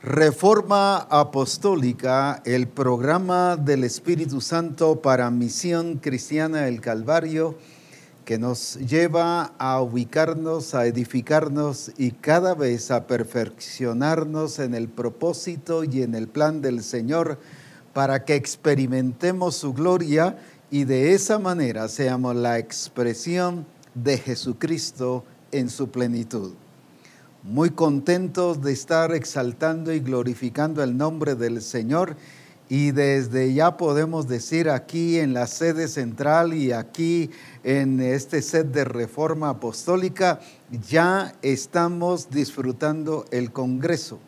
Reforma Apostólica, el programa del Espíritu Santo para Misión Cristiana del Calvario, que nos lleva a ubicarnos, a edificarnos y cada vez a perfeccionarnos en el propósito y en el plan del Señor para que experimentemos su gloria y de esa manera seamos la expresión de Jesucristo en su plenitud muy contentos de estar exaltando y glorificando el nombre del Señor. Y desde ya podemos decir aquí en la sede central y aquí en este set de reforma apostólica, ya estamos disfrutando el Congreso,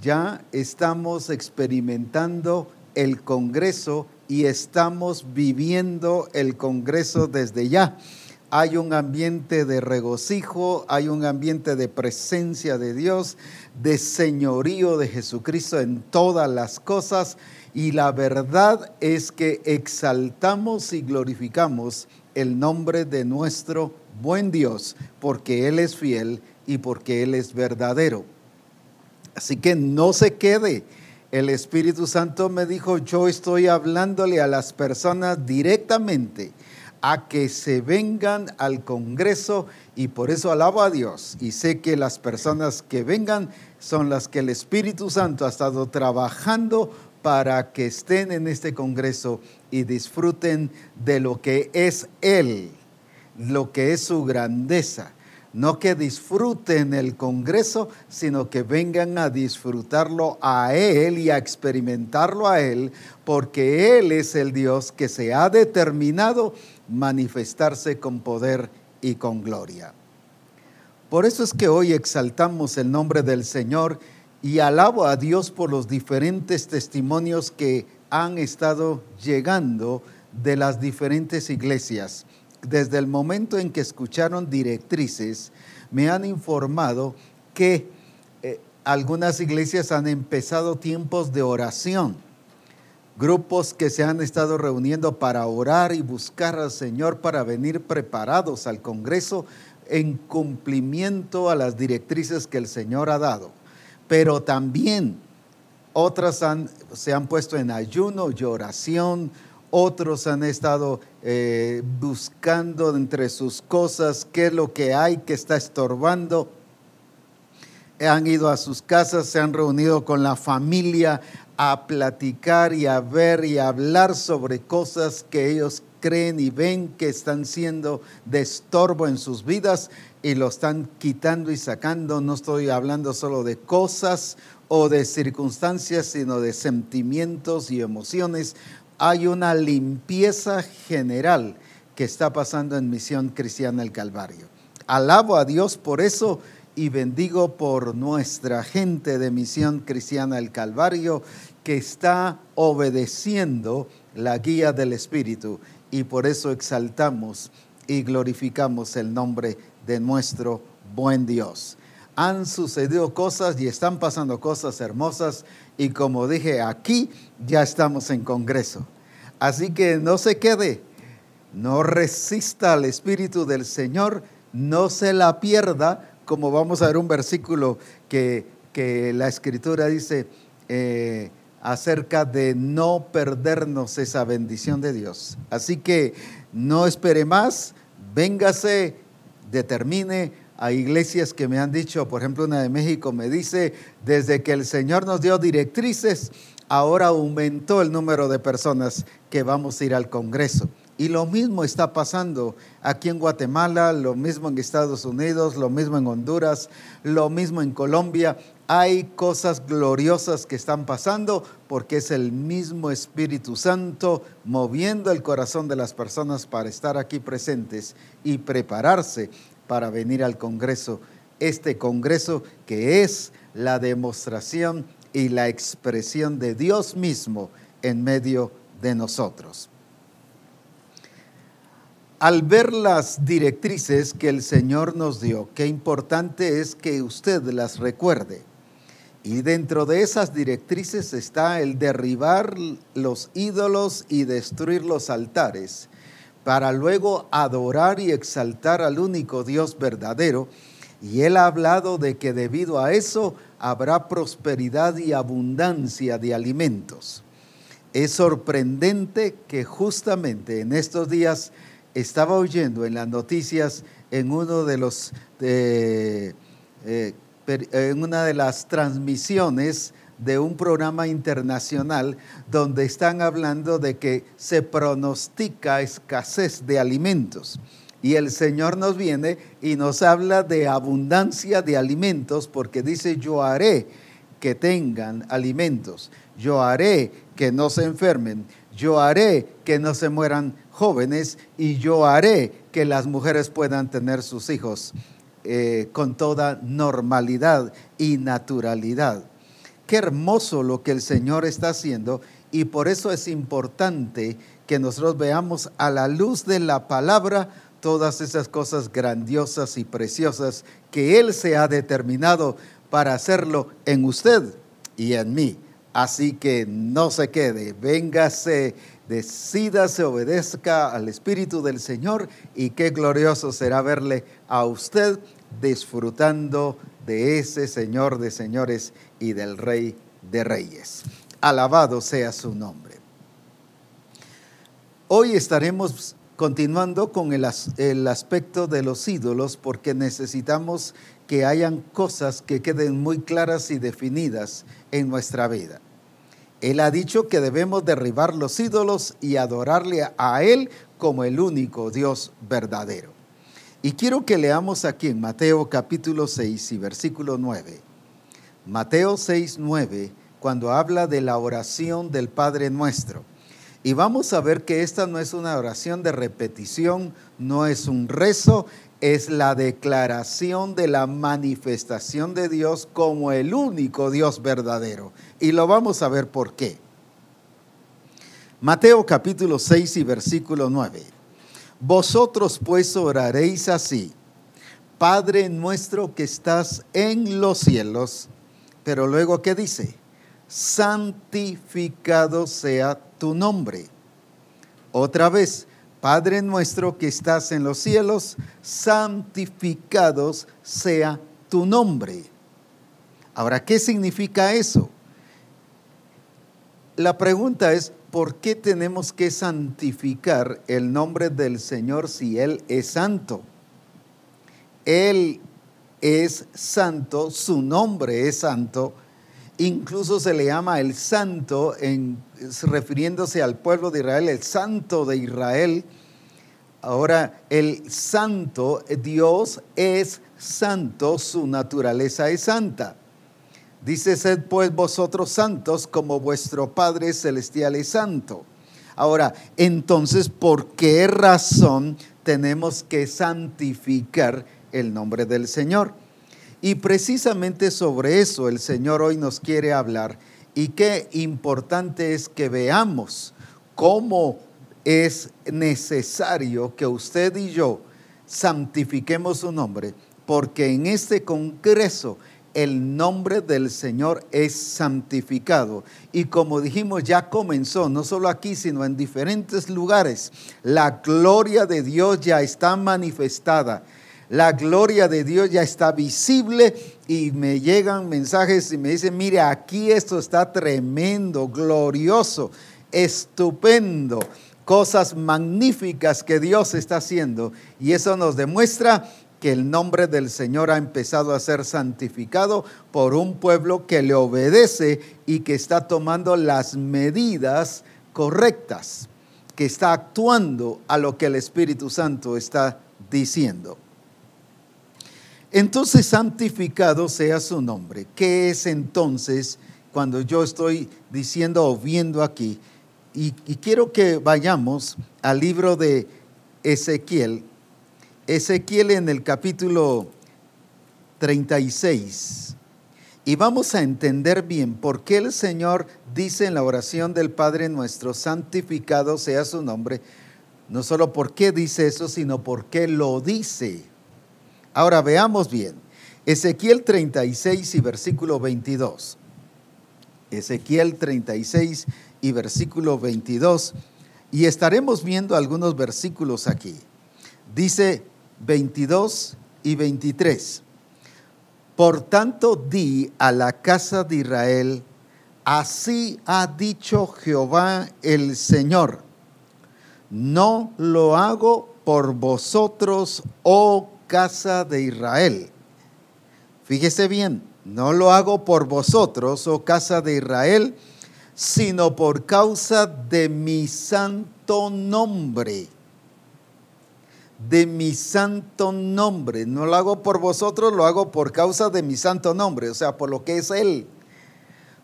ya estamos experimentando el Congreso y estamos viviendo el Congreso desde ya hay un ambiente de regocijo, hay un ambiente de presencia de Dios, de señorío de Jesucristo en todas las cosas y la verdad es que exaltamos y glorificamos el nombre de nuestro buen Dios porque Él es fiel y porque Él es verdadero. Así que no se quede. El Espíritu Santo me dijo, yo estoy hablándole a las personas directamente a que se vengan al Congreso y por eso alabo a Dios y sé que las personas que vengan son las que el Espíritu Santo ha estado trabajando para que estén en este Congreso y disfruten de lo que es Él, lo que es su grandeza. No que disfruten el Congreso, sino que vengan a disfrutarlo a Él y a experimentarlo a Él, porque Él es el Dios que se ha determinado manifestarse con poder y con gloria. Por eso es que hoy exaltamos el nombre del Señor y alabo a Dios por los diferentes testimonios que han estado llegando de las diferentes iglesias. Desde el momento en que escucharon directrices, me han informado que eh, algunas iglesias han empezado tiempos de oración grupos que se han estado reuniendo para orar y buscar al Señor para venir preparados al Congreso en cumplimiento a las directrices que el Señor ha dado. Pero también otras se han puesto en ayuno y oración, otros han estado eh, buscando entre sus cosas qué es lo que hay que está estorbando han ido a sus casas, se han reunido con la familia a platicar y a ver y a hablar sobre cosas que ellos creen y ven que están siendo de estorbo en sus vidas y lo están quitando y sacando. No estoy hablando solo de cosas o de circunstancias, sino de sentimientos y emociones. Hay una limpieza general que está pasando en Misión Cristiana el Calvario. Alabo a Dios por eso y bendigo por nuestra gente de Misión Cristiana el Calvario que está obedeciendo la guía del Espíritu y por eso exaltamos y glorificamos el nombre de nuestro buen Dios. Han sucedido cosas y están pasando cosas hermosas y como dije, aquí ya estamos en Congreso. Así que no se quede, no resista al Espíritu del Señor, no se la pierda, como vamos a ver un versículo que, que la Escritura dice, eh, acerca de no perdernos esa bendición de Dios. Así que no espere más, véngase, determine. a iglesias que me han dicho, por ejemplo, una de México me dice, desde que el Señor nos dio directrices, ahora aumentó el número de personas que vamos a ir al Congreso. Y lo mismo está pasando aquí en Guatemala, lo mismo en Estados Unidos, lo mismo en Honduras, lo mismo en Colombia. Hay cosas gloriosas que están pasando porque es el mismo Espíritu Santo moviendo el corazón de las personas para estar aquí presentes y prepararse para venir al Congreso. Este Congreso que es la demostración y la expresión de Dios mismo en medio de nosotros al ver las directrices que el Señor nos dio, qué importante es que usted las recuerde. Y dentro de esas directrices está el derribar los ídolos y destruir los altares, para luego adorar y exaltar al único Dios verdadero. Y él ha hablado de que debido a eso habrá prosperidad y abundancia de alimentos. Es sorprendente que justamente en estos días estaba oyendo en las noticias en uno de los eh, en una de las transmisiones de un programa internacional donde están hablando de que se pronostica escasez de alimentos. Y el Señor nos viene y nos habla de abundancia de alimentos porque dice, yo haré que tengan alimentos, yo haré que no se enfermen, yo haré que no se mueran jóvenes y yo haré que las mujeres puedan tener sus hijos eh, con toda normalidad y naturalidad. Qué hermoso lo que el Señor está haciendo y por eso es importante que nosotros veamos a la luz de la palabra todas esas cosas grandiosas y preciosas que Él se ha determinado para hacerlo en usted y en mí. Así que no se quede, véngase, decídase, obedezca al Espíritu del Señor y qué glorioso será verle a usted disfrutando de ese Señor de señores y del Rey de reyes. Alabado sea su nombre. Hoy estaremos continuando con el, aspecto de los ídolos porque necesitamos que hayan cosas que queden muy claras y definidas en nuestra vida. Él ha dicho que debemos derribar los ídolos y adorarle a Él como el único Dios verdadero. Y quiero que leamos aquí en Mateo capítulo 6 y versículo 9. Mateo 6, 9, cuando habla de la oración del Padre nuestro. Y vamos a ver que esta no es una oración de repetición, no es un rezo, es la declaración de la manifestación de Dios como el único Dios verdadero. Y lo vamos a ver por qué. Mateo capítulo 6 y versículo 9. Vosotros pues oraréis así, Padre nuestro que estás en los cielos, pero luego ¿qué dice? Santificado sea tu nombre. Otra vez, Padre nuestro que estás en los cielos, santificados sea tu nombre. Ahora, ¿qué significa eso? La pregunta es, ¿por qué tenemos que santificar el nombre del Señor si Él es santo? Él es santo, su nombre es santo, Incluso se le llama el santo, en, refiriéndose al pueblo de Israel, el santo de Israel. Ahora, el santo, Dios es santo, su naturaleza es santa. Dice, sed pues vosotros santos como vuestro Padre Celestial es santo. Ahora, entonces, ¿por qué razón tenemos que santificar el nombre del Señor? Y precisamente sobre eso el Señor hoy nos quiere hablar y qué importante es que veamos cómo es necesario que usted y yo santifiquemos su nombre, porque en este congreso el nombre del Señor es santificado. Y como dijimos, ya comenzó, no solo aquí, sino en diferentes lugares. La gloria de Dios ya está manifestada la gloria de Dios ya está visible y me llegan mensajes y me dicen, mire, aquí esto está tremendo, glorioso, estupendo, cosas magníficas que Dios está haciendo. Y eso nos demuestra que el nombre del Señor ha empezado a ser santificado por un pueblo que le obedece y que está tomando las medidas correctas, que está actuando a lo que el Espíritu Santo está diciendo. Entonces santificado sea su nombre. ¿Qué es entonces cuando yo estoy diciendo o viendo aquí? Y, quiero que vayamos al libro de Ezequiel. Ezequiel en el capítulo 36. Y vamos a entender bien por qué el Señor dice en la oración del Padre nuestro, santificado sea su nombre. No solo por qué dice eso, sino por qué lo dice. Ahora veamos bien. Ezequiel 36 y versículo 22. Ezequiel 36 y versículo 22. Y estaremos viendo algunos versículos aquí. Dice 22 y 23. Por tanto, di a la casa de Israel, así ha dicho Jehová el Señor, no lo hago por vosotros, oh casa de Israel. Fíjese bien, no lo hago por vosotros, oh casa de Israel, sino por causa de mi santo nombre de mi santo nombre. No lo hago por vosotros, lo hago por causa de mi santo nombre, o sea, por lo que es Él,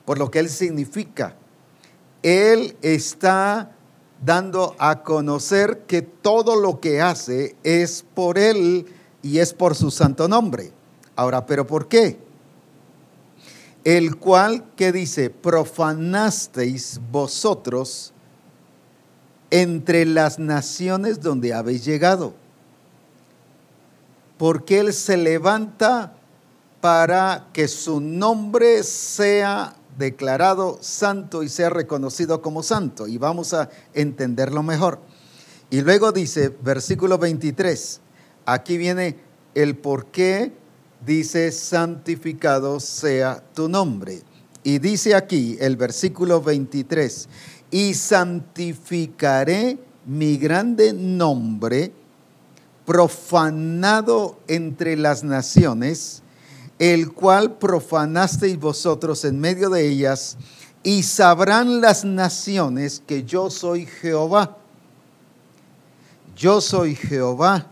por lo que Él significa. Él está dando a conocer que todo lo que hace es por Él y es por su santo nombre. Ahora, ¿pero por qué? El cual que dice, profanasteis vosotros entre las naciones donde habéis llegado porque Él se levanta para que su nombre sea declarado santo y sea reconocido como santo. Y vamos a entenderlo mejor. Y luego dice, versículo 23, aquí viene el por qué dice santificado sea tu nombre. Y dice aquí el versículo 23, y santificaré mi grande nombre profanado entre las naciones, el cual profanasteis vosotros en medio de ellas, y sabrán las naciones que yo soy Jehová. Yo soy Jehová,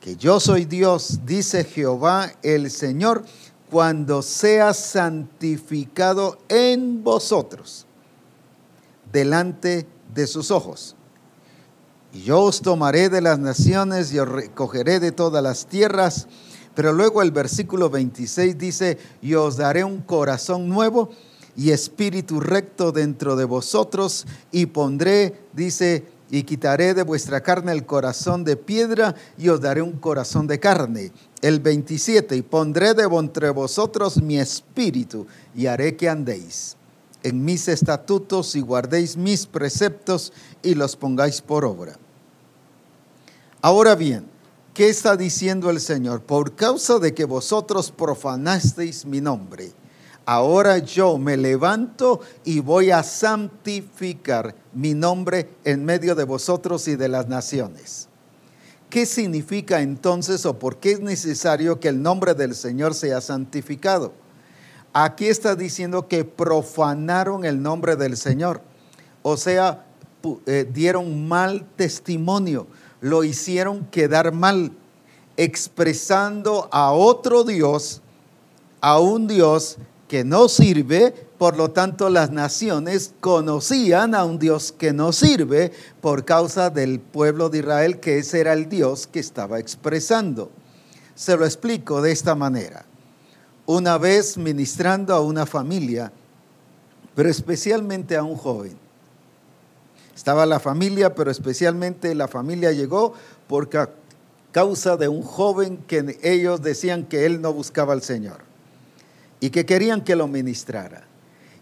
que yo soy Dios, dice Jehová el Señor, cuando sea santificado en vosotros, delante de sus ojos. Y yo os tomaré de las naciones y os recogeré de todas las tierras. Pero luego el versículo 26 dice, y os daré un corazón nuevo y espíritu recto dentro de vosotros y pondré, dice, y quitaré de vuestra carne el corazón de piedra y os daré un corazón de carne. El 27, y pondré de entre vosotros mi espíritu y haré que andéis en mis estatutos y guardéis mis preceptos y los pongáis por obra. Ahora bien, ¿qué está diciendo el Señor? Por causa de que vosotros profanasteis mi nombre, ahora yo me levanto y voy a santificar mi nombre en medio de vosotros y de las naciones. ¿Qué significa entonces o por qué es necesario que el nombre del Señor sea santificado? Aquí está diciendo que profanaron el nombre del Señor, o sea, eh, dieron mal testimonio, lo hicieron quedar mal, expresando a otro Dios, a un Dios que no sirve, por lo tanto las naciones conocían a un Dios que no sirve por causa del pueblo de Israel, que ese era el Dios que estaba expresando. Se lo explico de esta manera una vez ministrando a una familia, pero especialmente a un joven. Estaba la familia, pero especialmente la familia llegó por causa de un joven que ellos decían que él no buscaba al Señor y que querían que lo ministrara.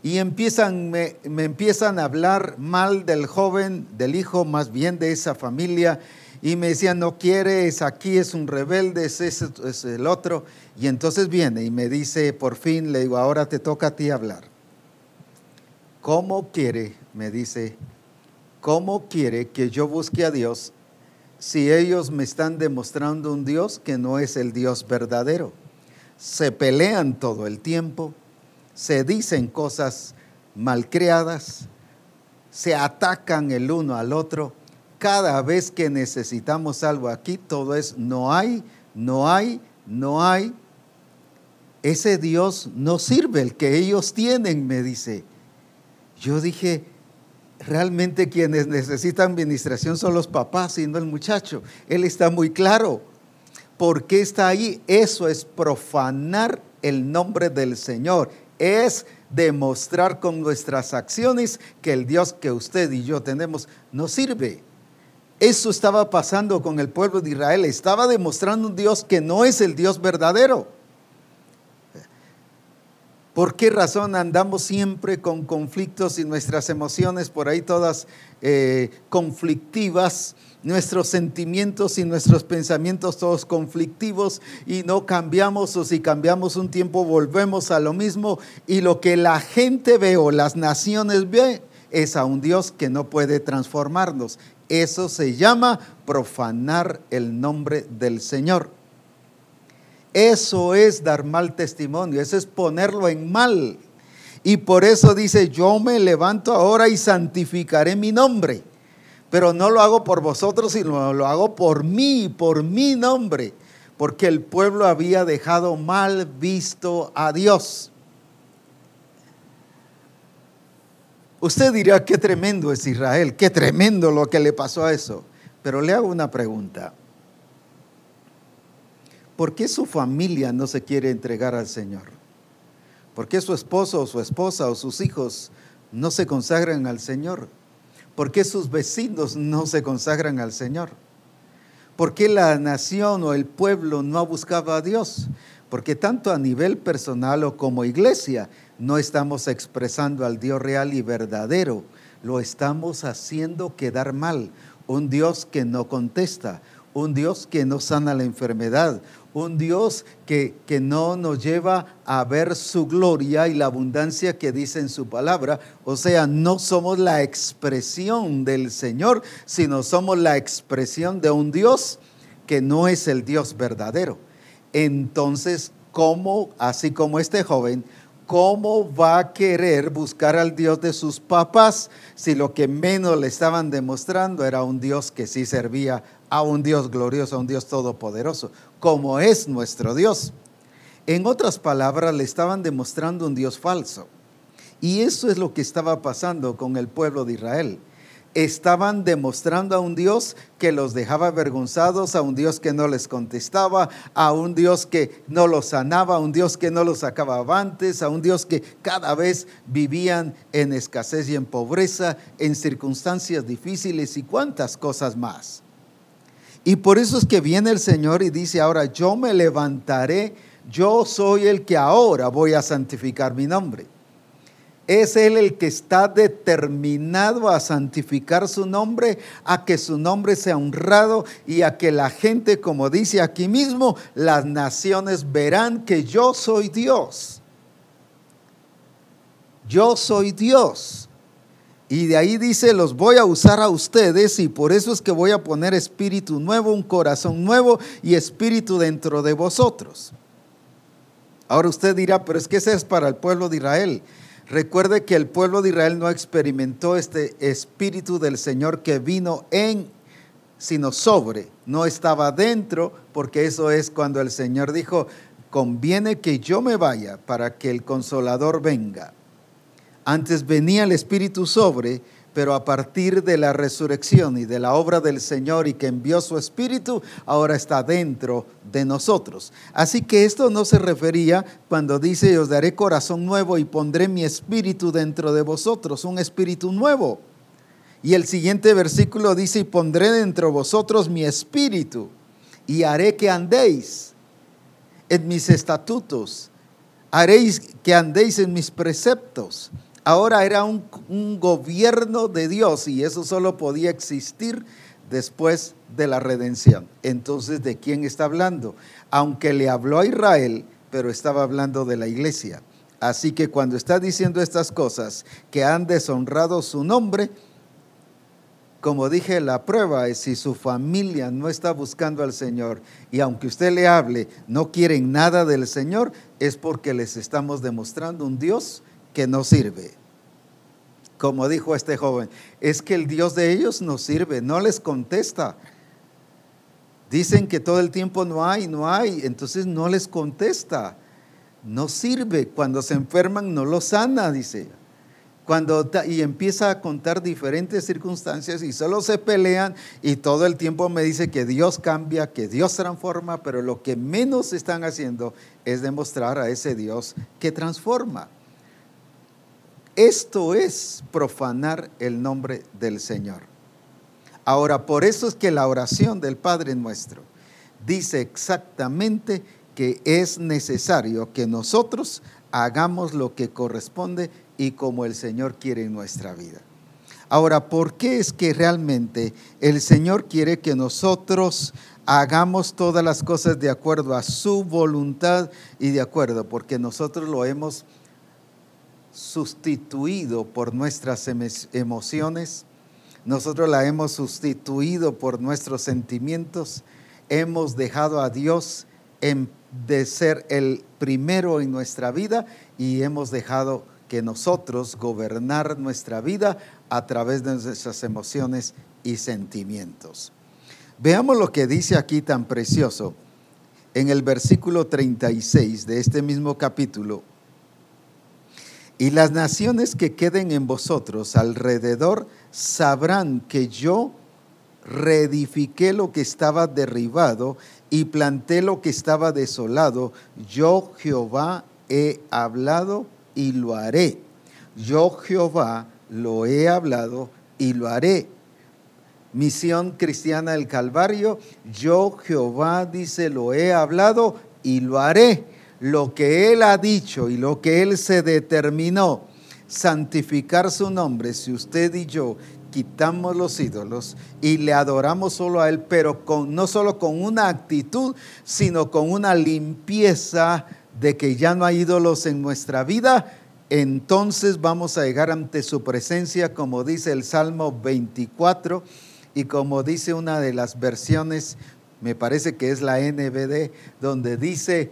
Y empiezan, me, empiezan a hablar mal del joven, del hijo más bien de esa familia, y me decían, no quiere, es aquí, es un rebelde, es, es el otro. Y entonces viene y me dice, por fin, le digo, ahora te toca a ti hablar. ¿Cómo quiere, me dice, cómo quiere que yo busque a Dios si ellos me están demostrando un Dios que no es el Dios verdadero? Se pelean todo el tiempo, se dicen cosas malcriadas, se atacan el uno al otro cada vez que necesitamos algo aquí, todo es no hay, no hay, no hay. Ese Dios no sirve, el que ellos tienen, me dice. Yo dije, realmente quienes necesitan administración son los papás y no el muchacho. Él está muy claro. ¿Por qué está ahí? Eso es profanar el nombre del Señor. Es demostrar con nuestras acciones que el Dios que usted y yo tenemos no sirve. Eso estaba pasando con el pueblo de Israel. Estaba demostrando un Dios que no es el Dios verdadero. ¿Por qué razón andamos siempre con conflictos y nuestras emociones por ahí todas eh, conflictivas? Nuestros sentimientos y nuestros pensamientos todos conflictivos y no cambiamos o si cambiamos un tiempo volvemos a lo mismo y lo que la gente ve o las naciones ven es a un Dios que no puede transformarnos. Eso se llama profanar el nombre del Señor. Eso es dar mal testimonio, eso es ponerlo en mal. Y por eso dice, yo me levanto ahora y santificaré mi nombre. Pero no lo hago por vosotros, sino lo hago por mí, por mi nombre. Porque el pueblo había dejado mal visto a Dios. Usted dirá, qué tremendo es Israel, qué tremendo lo que le pasó a eso. Pero le hago una pregunta. ¿Por qué su familia no se quiere entregar al Señor? ¿Por qué su esposo o su esposa o sus hijos no se consagran al Señor? ¿Por qué sus vecinos no se consagran al Señor? ¿Por qué la nación o el pueblo no ha buscado a Dios? Porque tanto a nivel personal o como iglesia no estamos expresando al Dios real y verdadero, lo estamos haciendo quedar mal. Un Dios que no contesta, un Dios que no sana la enfermedad, un Dios que, que, no nos lleva a ver su gloria y la abundancia que dice en su palabra. O sea, no somos la expresión del Señor, sino somos la expresión de un Dios que no es el Dios verdadero. Entonces, ¿cómo, así como este joven, ¿cómo va a querer buscar al Dios de sus papás si lo que menos le estaban demostrando era un Dios que sí servía a un Dios glorioso, a un Dios todopoderoso, como es nuestro Dios? En otras palabras, le estaban demostrando un Dios falso. Y eso es lo que estaba pasando con el pueblo de Israel estaban demostrando a un Dios que los dejaba avergonzados, a un Dios que no les contestaba, a un Dios que no los sanaba, a un Dios que no los sacaba antes, a un Dios que cada vez vivían en escasez y en pobreza, en circunstancias difíciles y cuantas cosas más. Y por eso es que viene el Señor y dice, ahora yo me levantaré, yo soy el que ahora voy a santificar mi nombre. Es Él el que está determinado a santificar su nombre, a que su nombre sea honrado y a que la gente, como dice aquí mismo, las naciones verán que yo soy Dios. Yo soy Dios. Y de ahí dice, los voy a usar a ustedes y por eso es que voy a poner espíritu nuevo, un corazón nuevo y espíritu dentro de vosotros. Ahora usted dirá, pero es que ese es para el pueblo de Israel. Recuerde que el pueblo de Israel no experimentó este espíritu del Señor que vino en, sino sobre, no estaba dentro, porque eso es cuando el Señor dijo, conviene que yo me vaya para que el consolador venga. Antes venía el espíritu sobre, pero a partir de la resurrección y de la obra del Señor y que envió su Espíritu, ahora está dentro de nosotros. Así que esto no se refería cuando dice, os daré corazón nuevo y pondré mi Espíritu dentro de vosotros, un Espíritu nuevo. Y el siguiente versículo dice, y pondré dentro de vosotros mi Espíritu y haré que andéis en mis estatutos, haréis que andéis en mis preceptos ahora era un, gobierno de Dios y eso solo podía existir después de la redención. Entonces, ¿de quién está hablando? Aunque le habló a Israel, pero estaba hablando de la iglesia. Así que cuando está diciendo estas cosas, que han deshonrado su nombre, como dije, la prueba es si su familia no está buscando al Señor y aunque usted le hable, no quieren nada del Señor, es porque les estamos demostrando un Dios que no sirve como dijo este joven, es que el Dios de ellos no sirve, no les contesta. Dicen que todo el tiempo no hay, no hay, entonces no les contesta. No sirve. Cuando se enferman no lo sana, dice. Cuando, y empieza a contar diferentes circunstancias y solo se pelean y todo el tiempo me dice que Dios cambia, que Dios transforma, pero lo que menos están haciendo es demostrar a ese Dios que transforma. Esto es profanar el nombre del Señor. Ahora, por eso es que la oración del Padre nuestro dice exactamente que es necesario que nosotros hagamos lo que corresponde y como el Señor quiere en nuestra vida. Ahora, ¿por qué es que realmente el Señor quiere que nosotros hagamos todas las cosas de acuerdo a su voluntad y de acuerdo? Porque nosotros lo hemos sustituido por nuestras emociones, nosotros la hemos sustituido por nuestros sentimientos, hemos dejado a Dios de ser el primero en nuestra vida y hemos dejado que nosotros gobernar nuestra vida a través de nuestras emociones y sentimientos. Veamos lo que dice aquí tan precioso en el versículo 36 de este mismo capítulo. Y las naciones que queden en vosotros alrededor sabrán que yo reedifiqué lo que estaba derribado y planté lo que estaba desolado. Yo Jehová he hablado y lo haré. Yo Jehová lo he hablado y lo haré. Misión cristiana del Calvario, yo Jehová dice, lo he hablado y lo haré. Lo que Él ha dicho y lo que Él se determinó, santificar su nombre, si usted y yo quitamos los ídolos y le adoramos solo a Él, pero con, no solo con una actitud, sino con una limpieza de que ya no hay ídolos en nuestra vida, entonces vamos a llegar ante su presencia, como dice el Salmo 24 y como dice una de las versiones, me parece que es la NBD, donde dice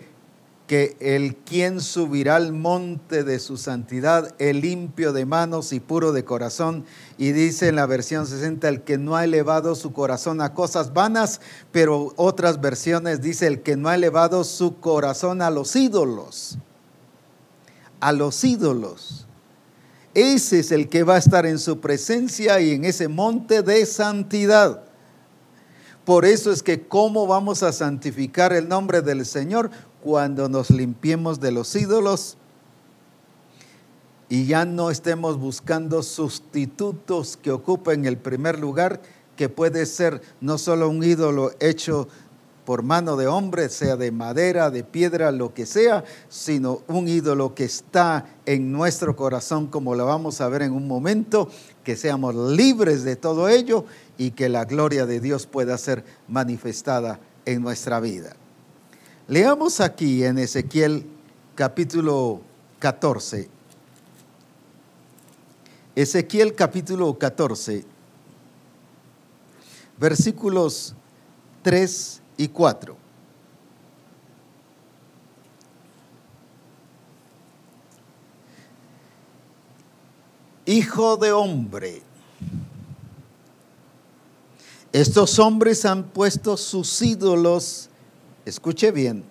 que el quien subirá al monte de su santidad, el limpio de manos y puro de corazón. Y dice en la versión 60, el que no ha elevado su corazón a cosas vanas, pero otras versiones dice el que no ha elevado su corazón a los ídolos a los ídolos. Ese es el que va a estar en su presencia y en ese monte de santidad. Por eso es que cómo vamos a santificar el nombre del Señor cuando nos limpiemos de los ídolos y ya no estemos buscando sustitutos que ocupen el primer lugar, que puede ser no solo un ídolo hecho por mano de hombre, sea de madera, de piedra, lo que sea, sino un ídolo que está en nuestro corazón, como lo vamos a ver en un momento, que seamos libres de todo ello y que la gloria de Dios pueda ser manifestada en nuestra vida. Leamos aquí en Ezequiel capítulo 14. Ezequiel capítulo 14, versículos 3 y 4. Hijo de hombre, estos hombres han puesto sus ídolos, escuche bien,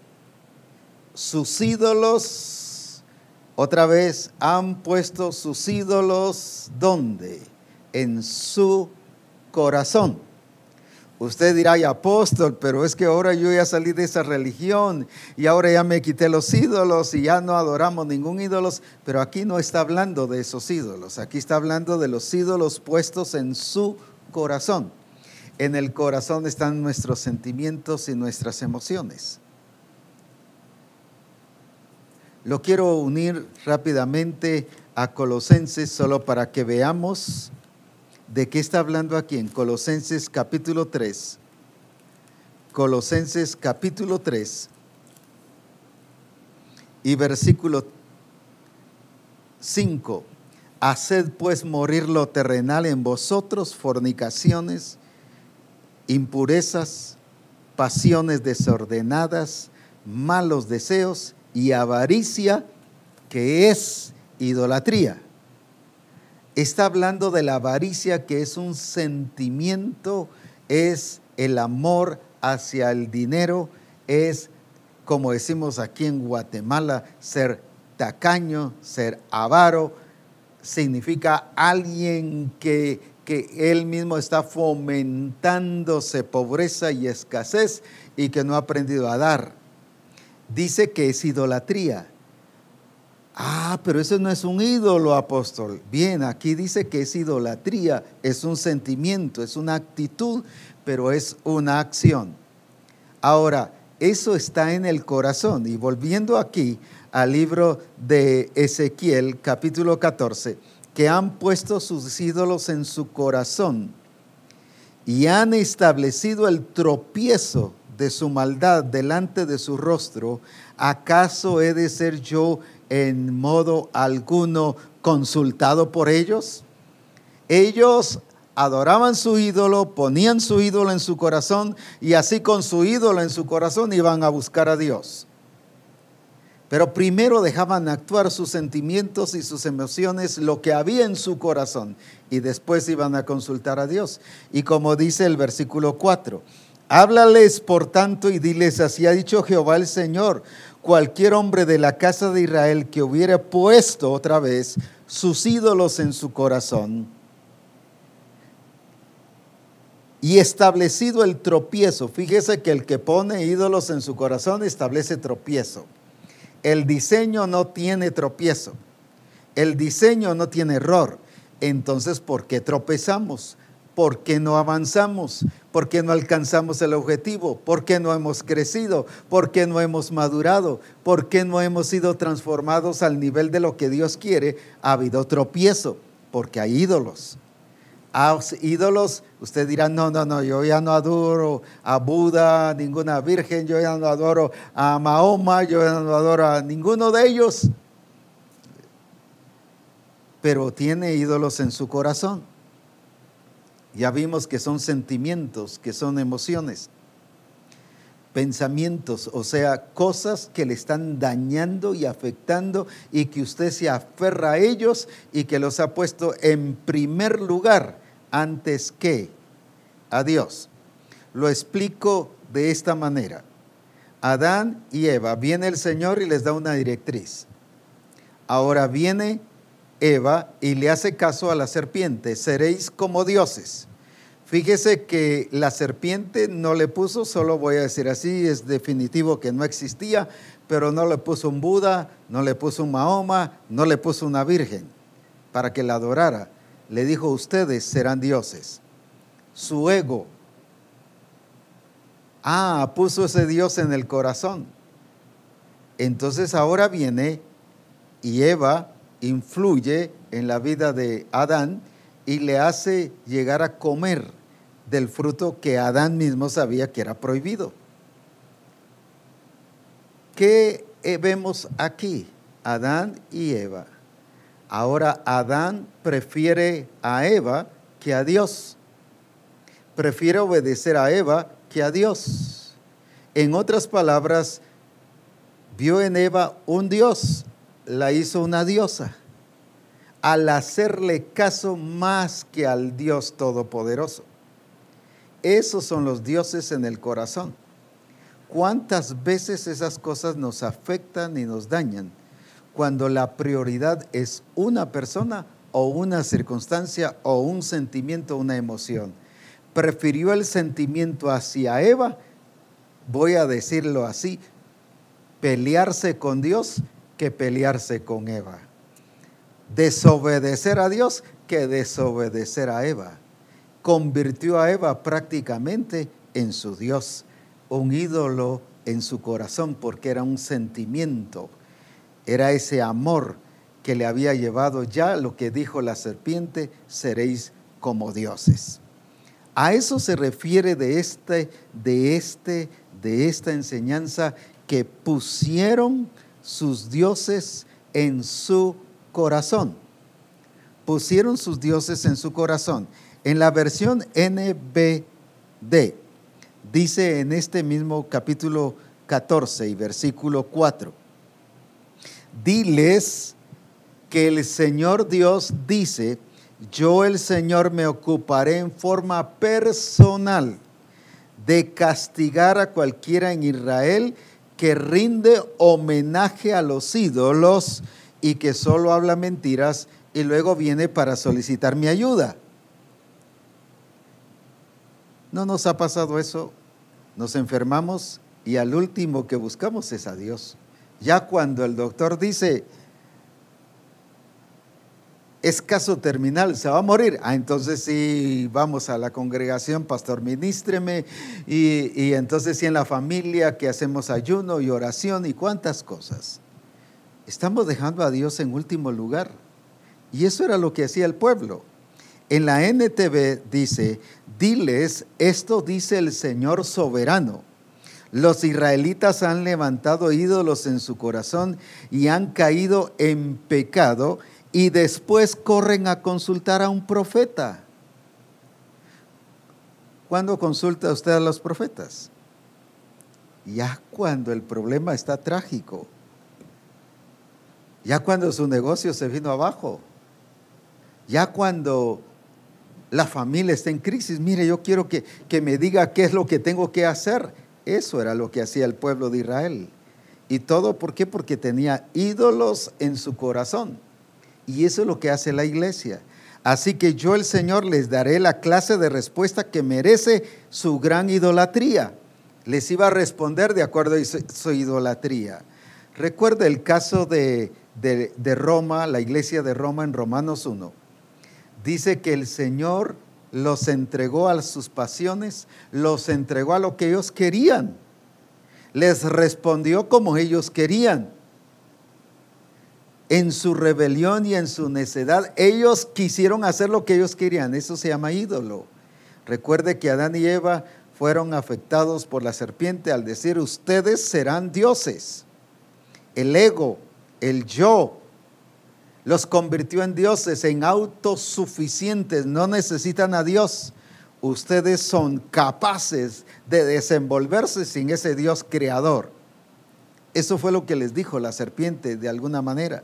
sus ídolos, otra vez, han puesto sus ídolos, ¿dónde? En su corazón. Usted dirá, y apóstol, pero es que ahora yo ya salí de esa religión y ahora ya me quité los ídolos y ya no adoramos ningún ídolo. Pero aquí no está hablando de esos ídolos, aquí está hablando de los ídolos puestos en su corazón. En el corazón están nuestros sentimientos y nuestras emociones. Lo quiero unir rápidamente a Colosenses solo para que veamos ¿De qué está hablando aquí en Colosenses capítulo 3? Colosenses capítulo 3 y versículo 5. Haced pues morir lo terrenal en vosotros, fornicaciones, impurezas, pasiones desordenadas, malos deseos y avaricia, que es idolatría. Está hablando de la avaricia, que es un sentimiento, es el amor hacia el dinero, es, como decimos aquí en Guatemala, ser tacaño, ser avaro, significa alguien que, que él mismo está fomentándose pobreza y escasez y que no ha aprendido a dar. Dice que es idolatría Ah, pero eso no es un ídolo, apóstol. Bien, aquí dice que es idolatría, es un sentimiento, es una actitud, pero es una acción. Ahora, Eso está en el corazón. Y volviendo aquí al libro de Ezequiel, capítulo 14, que han puesto sus ídolos en su corazón y han establecido el tropiezo de su maldad delante de su rostro, ¿acaso he de ser yo en modo alguno consultado por ellos? Ellos adoraban su ídolo, ponían su ídolo en su corazón y así con su ídolo en su corazón iban a buscar a Dios. Pero primero dejaban actuar sus sentimientos y sus emociones, lo que había en su corazón, y después iban a consultar a Dios. Y como dice el versículo 4, háblales por tanto y diles, así ha dicho Jehová el Señor, cualquier hombre de la casa de Israel que hubiera puesto otra vez sus ídolos en su corazón, y establecido el tropiezo. Fíjese que el que pone ídolos en su corazón establece tropiezo. El diseño no tiene tropiezo. El diseño no tiene error. Entonces, ¿por qué tropezamos? ¿Por qué no avanzamos? ¿Por qué no alcanzamos el objetivo? ¿Por qué no hemos crecido? ¿Por qué no hemos madurado? ¿Por qué no hemos sido transformados al nivel de lo que Dios quiere? Ha habido tropiezo, porque hay ídolos a ídolos, usted dirá, no, no, no, yo ya no adoro a Buda, ninguna virgen, yo ya no adoro a Mahoma, yo ya no adoro a ninguno de ellos. Pero tiene ídolos en su corazón. Ya vimos que son sentimientos, que son emociones, pensamientos, o sea, cosas que le están dañando y afectando y que usted se aferra a ellos y que los ha puesto en primer lugar antes que a Dios. Lo explico de esta manera. Adán y Eva, viene el Señor y les da una directriz. Ahora viene Eva y le hace caso a la serpiente, seréis como dioses. Fíjese que la serpiente no le puso, solo voy a decir así, es definitivo que no existía, pero no le puso un Buda, no le puso un Mahoma, no le puso una virgen para que la adorara le dijo, ustedes serán dioses. Su ego. Ah, puso ese Dios en el corazón. Entonces ahora viene y Eva influye en la vida de Adán y le hace llegar a comer del fruto que Adán mismo sabía que era prohibido. ¿Qué vemos aquí? Adán y Eva. Ahora Adán prefiere a Eva que a Dios. Prefiere obedecer a Eva que a Dios. En otras palabras, vio en Eva un Dios, la hizo una diosa, al hacerle caso más que al Dios Todopoderoso. Esos son los dioses en el corazón. ¿Cuántas veces esas cosas nos afectan y nos dañan? Cuando la prioridad es una persona o una circunstancia o un sentimiento, una emoción. Prefirió el sentimiento hacia Eva, voy a decirlo así, pelearse con Dios que pelearse con Eva. Desobedecer a Dios que desobedecer a Eva. Convirtió a Eva prácticamente en su Dios, un ídolo en su corazón porque era un sentimiento era ese amor que le había llevado ya lo que dijo la serpiente, seréis como dioses. A eso se refiere de este, de este, de esta enseñanza que pusieron sus dioses en su corazón. Pusieron sus dioses en su corazón. En la versión NBD dice en este mismo capítulo 14 y versículo 4 diles que el Señor Dios dice, yo el Señor me ocuparé en forma personal de castigar a cualquiera en Israel que rinde homenaje a los ídolos y que solo habla mentiras y luego viene para solicitar mi ayuda. ¿No nos ha pasado eso? Nos enfermamos y al último que buscamos es a Dios. Ya cuando el doctor dice, es caso terminal, se va a morir. Ah, entonces sí, vamos a la congregación, pastor, ministreme. Y, y entonces sí, en la familia que hacemos ayuno y oración y cuántas cosas. Estamos dejando a Dios en último lugar. Y eso era lo que hacía el pueblo. En la NTV dice, diles, esto dice el Señor soberano. Los israelitas han levantado ídolos en su corazón y han caído en pecado y después corren a consultar a un profeta. ¿Cuándo consulta usted a los profetas? Ya cuando el problema está trágico. Ya cuando su negocio se vino abajo. Ya cuando la familia está en crisis. Mire, yo quiero que, que me diga qué es lo que tengo que hacer. Eso era lo que hacía el pueblo de Israel. ¿Y todo por qué? Porque tenía ídolos en su corazón. Y eso es lo que hace la iglesia. Así que yo el Señor les daré la clase de respuesta que merece su gran idolatría. Les iba a responder de acuerdo a su idolatría. Recuerda el caso de, de, de Roma, la iglesia de Roma en Romanos 1 dice que el Señor los entregó a sus pasiones, los entregó a lo que ellos querían. Les respondió como ellos querían. En su rebelión y en su necedad, ellos quisieron hacer lo que ellos querían. Eso se llama ídolo. Recuerde que Adán y Eva fueron afectados por la serpiente al decir, ustedes serán dioses. El ego, el yo, los convirtió en dioses, en autosuficientes, no necesitan a Dios. Ustedes son capaces de desenvolverse sin ese Dios creador. Eso fue lo que les dijo la serpiente de alguna manera.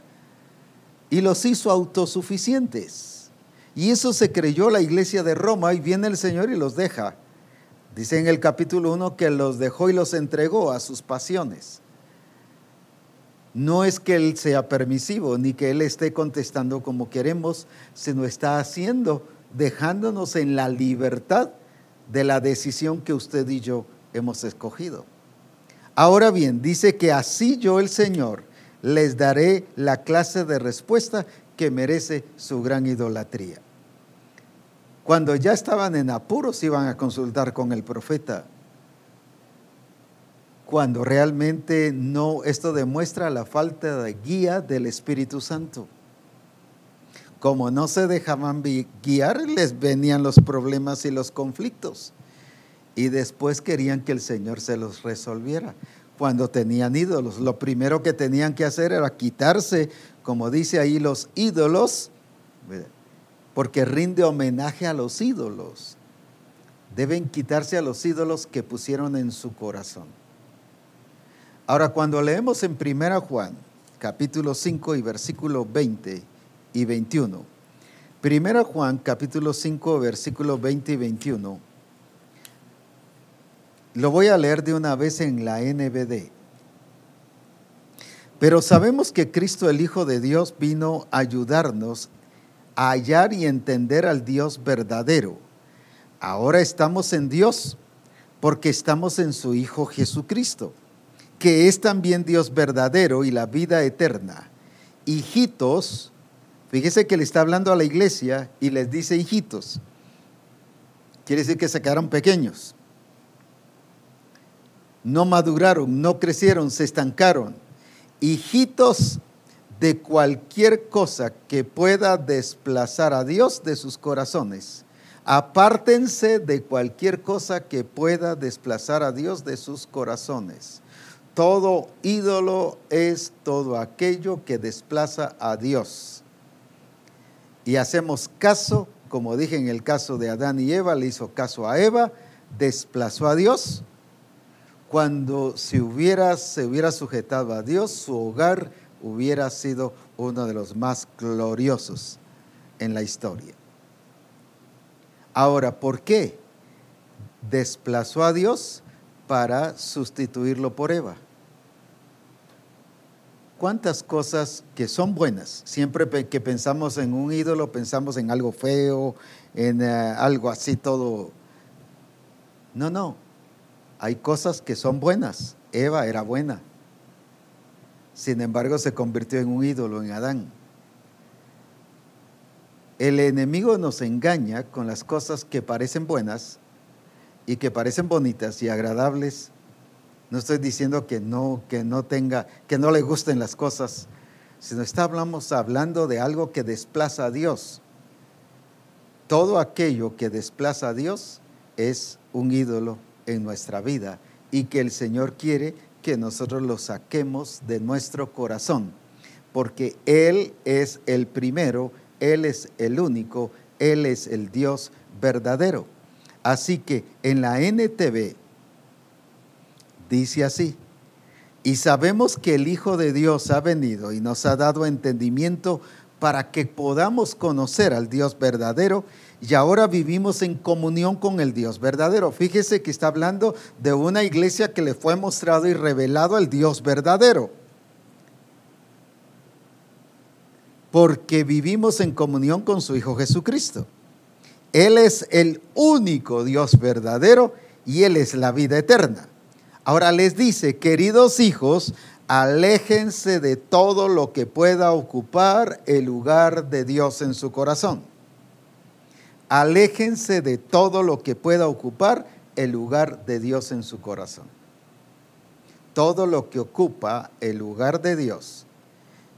Y los hizo autosuficientes. Y eso se creyó la iglesia de Roma y viene el Señor y los deja. Dice en el capítulo 1 que los dejó y los entregó a sus pasiones no es que Él sea permisivo, ni que Él esté contestando como queremos, sino está haciendo, dejándonos en la libertad de la decisión que usted y yo hemos escogido. Ahora bien, dice que así yo el Señor les daré la clase de respuesta que merece su gran idolatría. Cuando ya estaban en apuros iban a consultar con el profeta cuando realmente no, esto demuestra la falta de guía del Espíritu Santo. Como no se dejaban guiar, les venían los problemas y los conflictos. Y después querían que el Señor se los resolviera. Cuando tenían ídolos, lo primero que tenían que hacer era quitarse, como dice ahí, los ídolos, porque rinde homenaje a los ídolos. Deben quitarse a los ídolos que pusieron en su corazón. Ahora, cuando leemos en 1 Juan, capítulo 5 y versículo 20 y 21, 1 Juan, capítulo 5, versículo 20 y 21, lo voy a leer de una vez en la NBD. Pero sabemos que Cristo el Hijo de Dios vino a ayudarnos a hallar y entender al Dios verdadero. Ahora estamos en Dios porque estamos en su Hijo Jesucristo que es también Dios verdadero y la vida eterna. Hijitos, fíjese que le está hablando a la iglesia y les dice hijitos. Quiere decir que se quedaron pequeños. No maduraron, no crecieron, se estancaron. Hijitos de cualquier cosa que pueda desplazar a Dios de sus corazones. Apártense de cualquier cosa que pueda desplazar a Dios de sus corazones. Todo ídolo es todo aquello que desplaza a Dios. Y hacemos caso, como dije en el caso de Adán y Eva, le hizo caso a Eva, desplazó a Dios. Cuando hubiera, se hubiera sujetado a Dios, su hogar hubiera sido uno de los más gloriosos en la historia. Ahora, ¿por qué desplazó a Dios? Para sustituirlo por Eva. ¿Cuántas cosas que son buenas? Siempre que pensamos en un ídolo, pensamos en algo feo, en eh, algo así todo. No, no. Hay cosas que son buenas. Eva era buena. Sin embargo, se convirtió en un ídolo en Adán. el enemigo nos engaña con las cosas que parecen buenas y que parecen bonitas y agradables. No estoy diciendo que no, que no tenga, que no le gusten las cosas, sino estamos hablando de algo que desplaza a Dios. Todo aquello que desplaza a Dios es un ídolo en nuestra vida y que el Señor quiere que nosotros lo saquemos de nuestro corazón, porque Él es el primero, Él es el único, Él es el Dios verdadero. Así que en la NTV dice así, y sabemos que el Hijo de Dios ha venido y nos ha dado entendimiento para que podamos conocer al Dios verdadero y ahora vivimos en comunión con el Dios verdadero. Fíjese que está hablando de una iglesia que le fue mostrado y revelado al Dios verdadero. Porque vivimos en comunión con su Hijo Jesucristo. Él es el único Dios verdadero y Él es la vida eterna. Ahora les dice, queridos hijos, aléjense de todo lo que pueda ocupar el lugar de Dios en su corazón aléjense de todo lo que pueda ocupar el lugar de Dios en su corazón. Todo lo que ocupa el lugar de Dios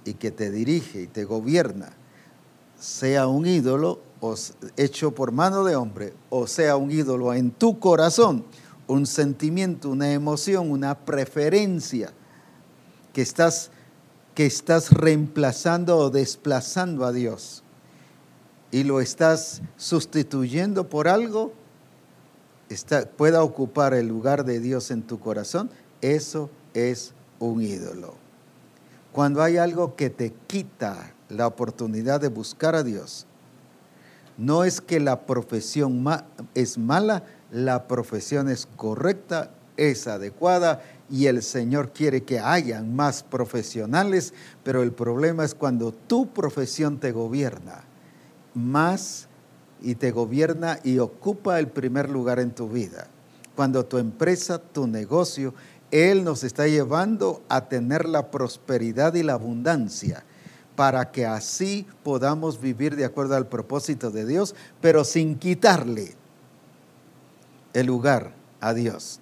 y que te dirige y te gobierna, sea un ídolo o hecho por mano de hombre, o sea un ídolo en tu corazón, un sentimiento, una emoción, una preferencia que estás, que estás reemplazando o desplazando a Dios y lo estás sustituyendo por algo, está, pueda ocupar el lugar de Dios en tu corazón, eso es un ídolo. Cuando hay algo que te quita la oportunidad de buscar a Dios, no es que la profesión es mala, la profesión es correcta, es adecuada y el Señor quiere que hayan más profesionales, pero el problema es cuando tu profesión te gobierna más y te gobierna y ocupa el primer lugar en tu vida. Cuando tu empresa, tu negocio, Él nos está llevando a tener la prosperidad y la abundancia para que así podamos vivir de acuerdo al propósito de Dios, pero sin quitarle el lugar a Dios.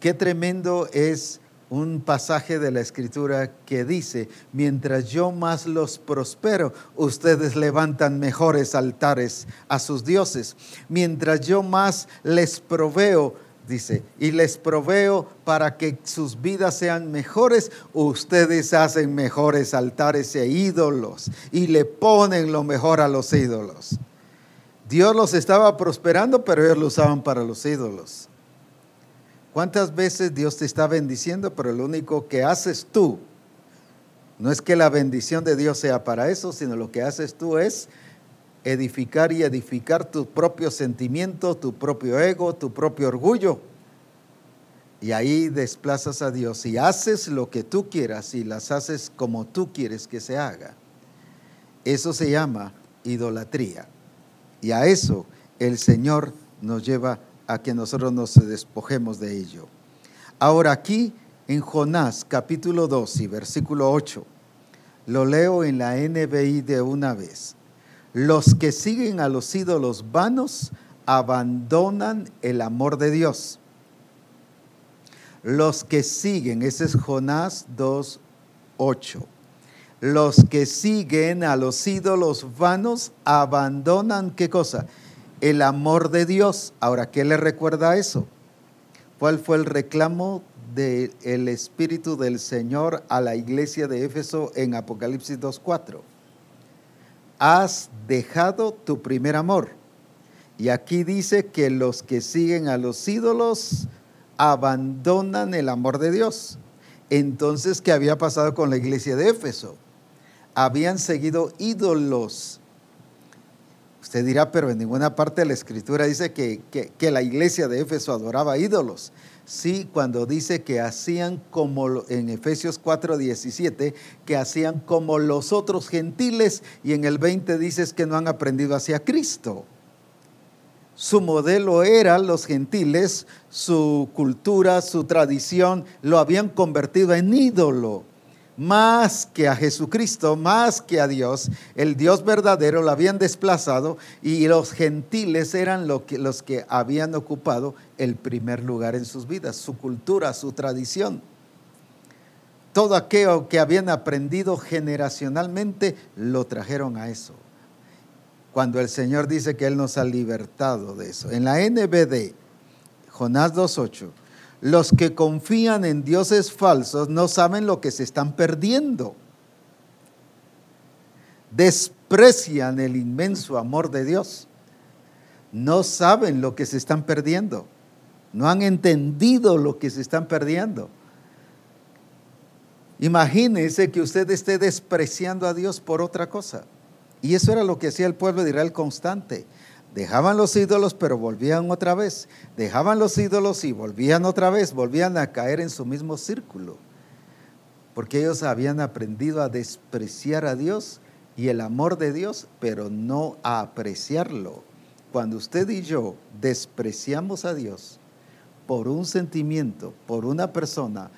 Qué tremendo es un pasaje de la escritura que dice, mientras yo más los prospero, ustedes levantan mejores altares a sus dioses. Mientras yo más les proveo, dice, y les proveo para que sus vidas sean mejores, ustedes hacen mejores altares e ídolos y le ponen lo mejor a los ídolos. Dios los estaba prosperando, pero ellos lo usaban para los ídolos. ¿Cuántas veces Dios te está bendiciendo, pero lo único que haces tú, no es que la bendición de Dios sea para eso, sino lo que haces tú es edificar y edificar tu propio sentimiento, tu propio ego, tu propio orgullo. Y ahí desplazas a Dios y haces lo que tú quieras y las haces como tú quieres que se haga. Eso se llama idolatría. Y a eso el Señor nos lleva a que nosotros nos despojemos de ello. Ahora aquí en Jonás capítulo 2 y versículo 8, lo leo en la NBI de una vez. Los que siguen a los ídolos vanos abandonan el amor de Dios. Los que siguen, ese es Jonás 2, 8. Los que siguen a los ídolos vanos abandonan qué cosa? el amor de Dios. Ahora, ¿qué le recuerda eso? ¿Cuál fue el reclamo del Espíritu del Señor a la iglesia de Éfeso en Apocalipsis 2.4? Has dejado tu primer amor. Y aquí dice que los que siguen a los ídolos abandonan el amor de Dios. Entonces, ¿qué había pasado con la iglesia de Éfeso? Habían seguido ídolos Usted dirá, pero en ninguna parte de la escritura dice que, la iglesia de Éfeso adoraba ídolos. Sí, cuando dice que hacían como en Efesios 4:17, que hacían como los otros gentiles, y en el 20 dices que no han aprendido hacia Cristo. Su modelo era los gentiles, su cultura, su tradición, lo habían convertido en ídolo. Más que a Jesucristo, más que a Dios. El Dios verdadero lo habían desplazado y los gentiles eran los que habían ocupado el primer lugar en sus vidas, su cultura, su tradición. Todo aquello que habían aprendido generacionalmente lo trajeron a eso. Cuando el Señor dice que Él nos ha libertado de eso. En la NBD, Jonás 2.8 los que confían en dioses falsos no saben lo que se están perdiendo. Desprecian el inmenso amor de Dios. No saben lo que se están perdiendo. No han entendido lo que se están perdiendo. Imagínese que usted esté despreciando a Dios por otra cosa. Y eso era lo que hacía el pueblo de Israel constante. Dejaban los ídolos, pero volvían otra vez. Dejaban los ídolos y volvían otra vez. Volvían a caer en su mismo círculo. Porque ellos habían aprendido a despreciar a Dios y el amor de Dios, pero no a apreciarlo. Cuando usted y yo despreciamos a Dios por un sentimiento, por una persona,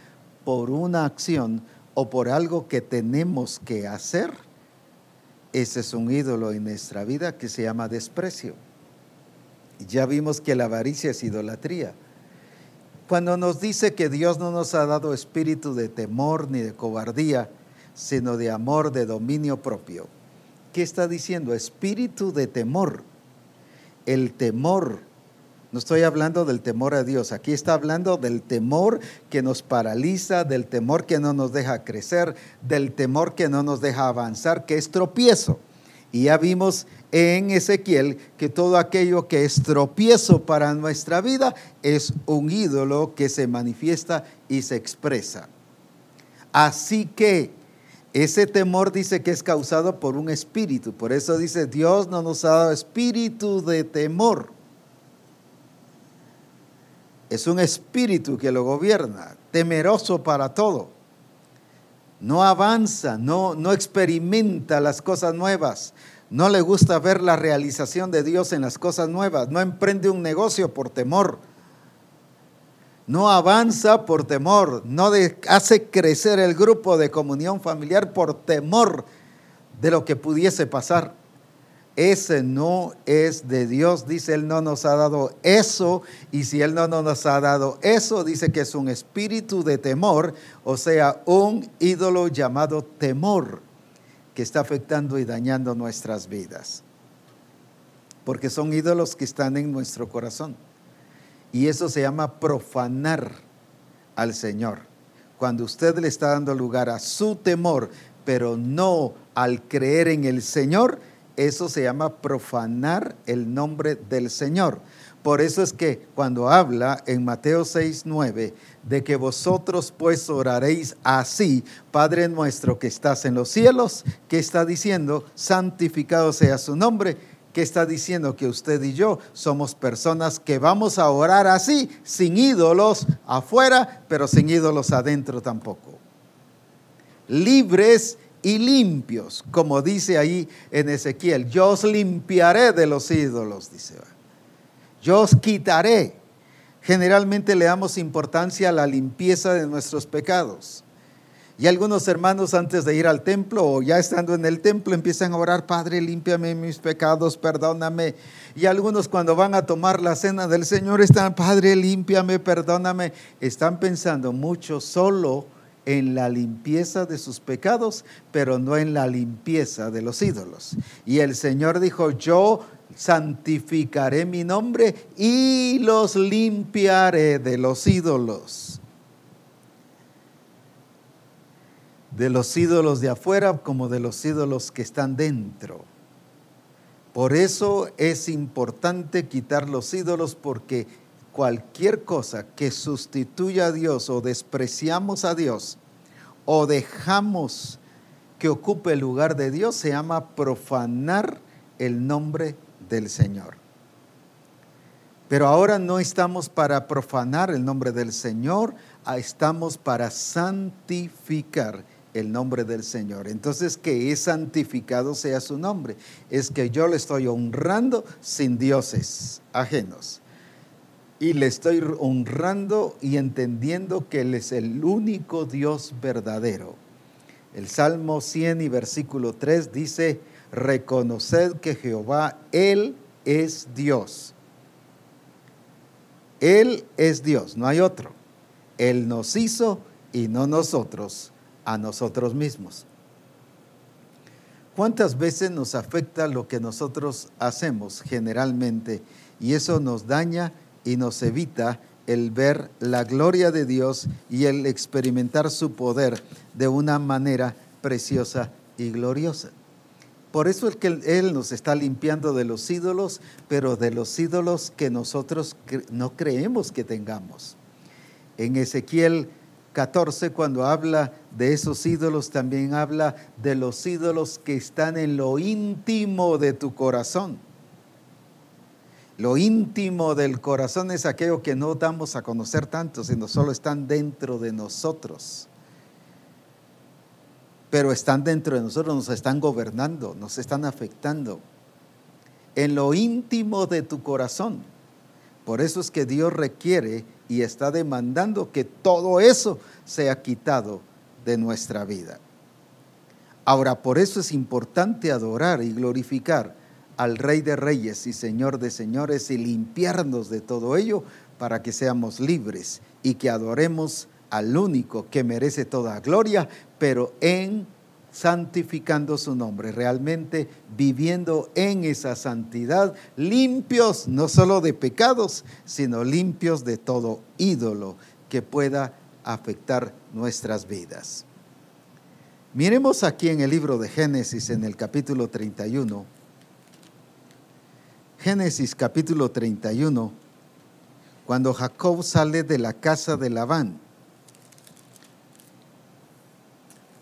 por una acción o por algo que tenemos que hacer, ese es un ídolo en nuestra vida que se llama desprecio. Ya vimos que la avaricia es idolatría. Cuando nos dice que Dios no nos ha dado espíritu de temor ni de cobardía, sino de amor, de dominio propio. ¿Qué está diciendo? Espíritu de temor. El temor. No estoy hablando del temor a Dios, aquí está hablando del temor que nos paraliza, del temor que no nos deja crecer, del temor que no nos deja avanzar, que es tropiezo. Y ya vimos en Ezequiel que todo aquello que es tropiezo para nuestra vida es un ídolo que se manifiesta y se expresa. Así que ese temor dice que es causado por un espíritu. Por eso dice, Dios no nos ha dado espíritu de temor. Es un espíritu que lo gobierna, temeroso para todo. No avanza, no, no experimenta las cosas nuevas no le gusta ver la realización de Dios en las cosas nuevas. No emprende un negocio por temor. No avanza por temor. No hace crecer el grupo de comunión familiar por temor de lo que pudiese pasar. Ese no es de Dios, dice Él no nos ha dado eso, y si Él no nos ha dado eso, dice que es un espíritu de temor, o sea, un ídolo llamado temor que está afectando y dañando nuestras vidas. Porque son ídolos que están en nuestro corazón. Y eso se llama profanar al Señor. Cuando usted le está dando lugar a su temor, pero no al creer en el Señor, eso se llama profanar el nombre del Señor. Por eso es que cuando habla en Mateo 6, 9, de que vosotros pues oraréis así, Padre nuestro que estás en los cielos, ¿qué está diciendo? Santificado sea su nombre. ¿Qué está diciendo? Que usted y yo somos personas que vamos a orar así, sin ídolos afuera, pero sin ídolos adentro tampoco. Libres y limpios, como dice ahí en Ezequiel, yo os limpiaré de los ídolos, dice yo os quitaré. Generalmente le damos importancia a la limpieza de nuestros pecados. Y algunos hermanos antes de ir al templo o ya estando en el templo empiezan a orar, Padre, límpiame mis pecados, perdóname. Y algunos cuando van a tomar la cena del Señor están, Padre, límpiame, perdóname. Están pensando mucho solo en la limpieza de sus pecados, pero no en la limpieza de los ídolos. Y el Señor dijo, yo santificaré mi nombre y los limpiaré de los ídolos. De los ídolos de afuera como de los ídolos que están dentro. Por eso es importante quitar los ídolos porque cualquier cosa que sustituya a Dios o despreciamos a Dios o dejamos que ocupe el lugar de Dios se llama profanar el nombre del Señor. Pero ahora no estamos para profanar el nombre del Señor, ah, estamos para santificar el nombre del Señor. Entonces, que es santificado sea su nombre. Es que yo le estoy honrando sin dioses ajenos. Y le estoy honrando y entendiendo que Él es el único Dios verdadero. El Salmo 100 y versículo 3 dice, reconoced que Jehová, Él es Dios. Él es Dios, no hay otro. Él nos hizo y no nosotros a nosotros mismos. ¿Cuántas veces nos afecta lo que nosotros hacemos generalmente y eso nos daña y nos evita el ver la gloria de Dios y el experimentar su poder de una manera preciosa y gloriosa? Por eso es que Él nos está limpiando de los ídolos, pero de los ídolos que nosotros no creemos que tengamos. En Ezequiel 14, cuando habla de esos ídolos, también habla de los ídolos que están en lo íntimo de tu corazón. Lo íntimo del corazón es aquello que no damos a conocer tanto, sino solo están dentro de nosotros. Pero están dentro de nosotros, nos están gobernando, nos están afectando. En lo íntimo de tu corazón. Por eso es que Dios requiere y está demandando que todo eso sea quitado de nuestra vida. Ahora, por eso es importante adorar y glorificar al Rey de Reyes y Señor de Señores y limpiarnos de todo ello para que seamos libres y que adoremos al único que merece toda gloria, pero en santificando su nombre, realmente viviendo en esa santidad, limpios no solo de pecados, sino limpios de todo ídolo que pueda afectar nuestras vidas. Miremos aquí en el libro de Génesis, en el capítulo 31. Génesis capítulo 31, cuando Jacob sale de la casa de Labán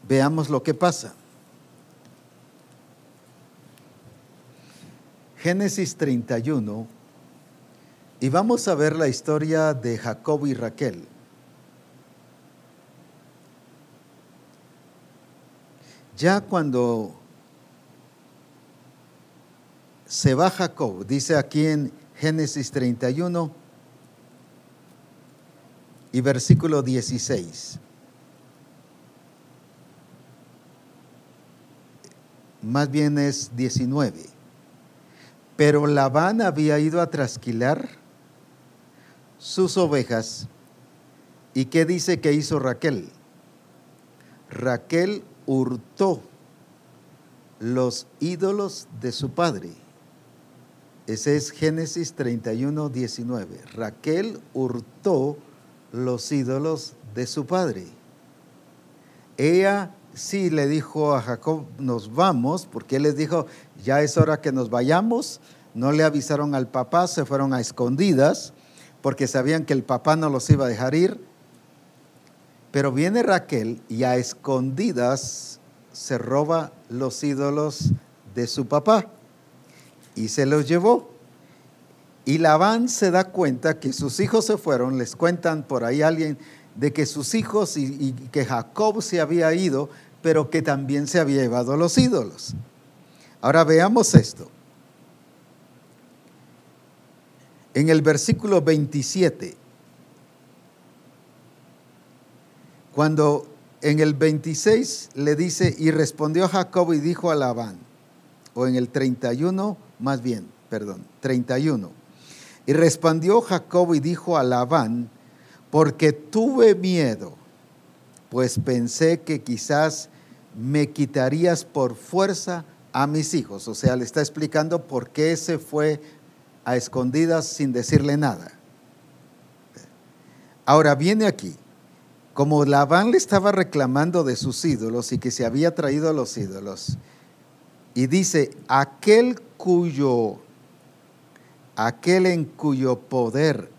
Veamos lo que pasa. Génesis 31 y vamos a ver la historia de Jacob y Raquel. Ya cuando se va Jacob, dice aquí en Génesis 31 y versículo 16. Más bien es 19. Pero Labán había ido a trasquilar sus ovejas. ¿Y qué dice que hizo Raquel? Raquel hurtó los ídolos de su padre. Ese es Génesis 31, 19. Raquel hurtó los ídolos de su padre. Ella sí le dijo a Jacob, nos vamos, porque él les dijo, ya es hora que nos vayamos. No le avisaron al papá, se fueron a escondidas, porque sabían que el papá no los iba a dejar ir. Pero viene Raquel y a escondidas se roba los ídolos de su papá y se los llevó. Y Labán se da cuenta que sus hijos se fueron, les cuentan por ahí alguien de que sus hijos y, y que Jacob se había ido, pero que también se había llevado los ídolos. Ahora veamos esto. En el versículo 27, cuando en el 26 le dice, y respondió Jacob y dijo a Labán, o en el 31, más bien, perdón, 31, y respondió Jacob y dijo a Labán, porque tuve miedo, pues pensé que quizás me quitarías por fuerza a mis hijos. O sea, le está explicando por qué se fue a escondidas sin decirle nada. Ahora viene aquí, como Labán le estaba reclamando de sus ídolos y que se había traído los ídolos, y dice, aquel cuyo, aquel en cuyo poder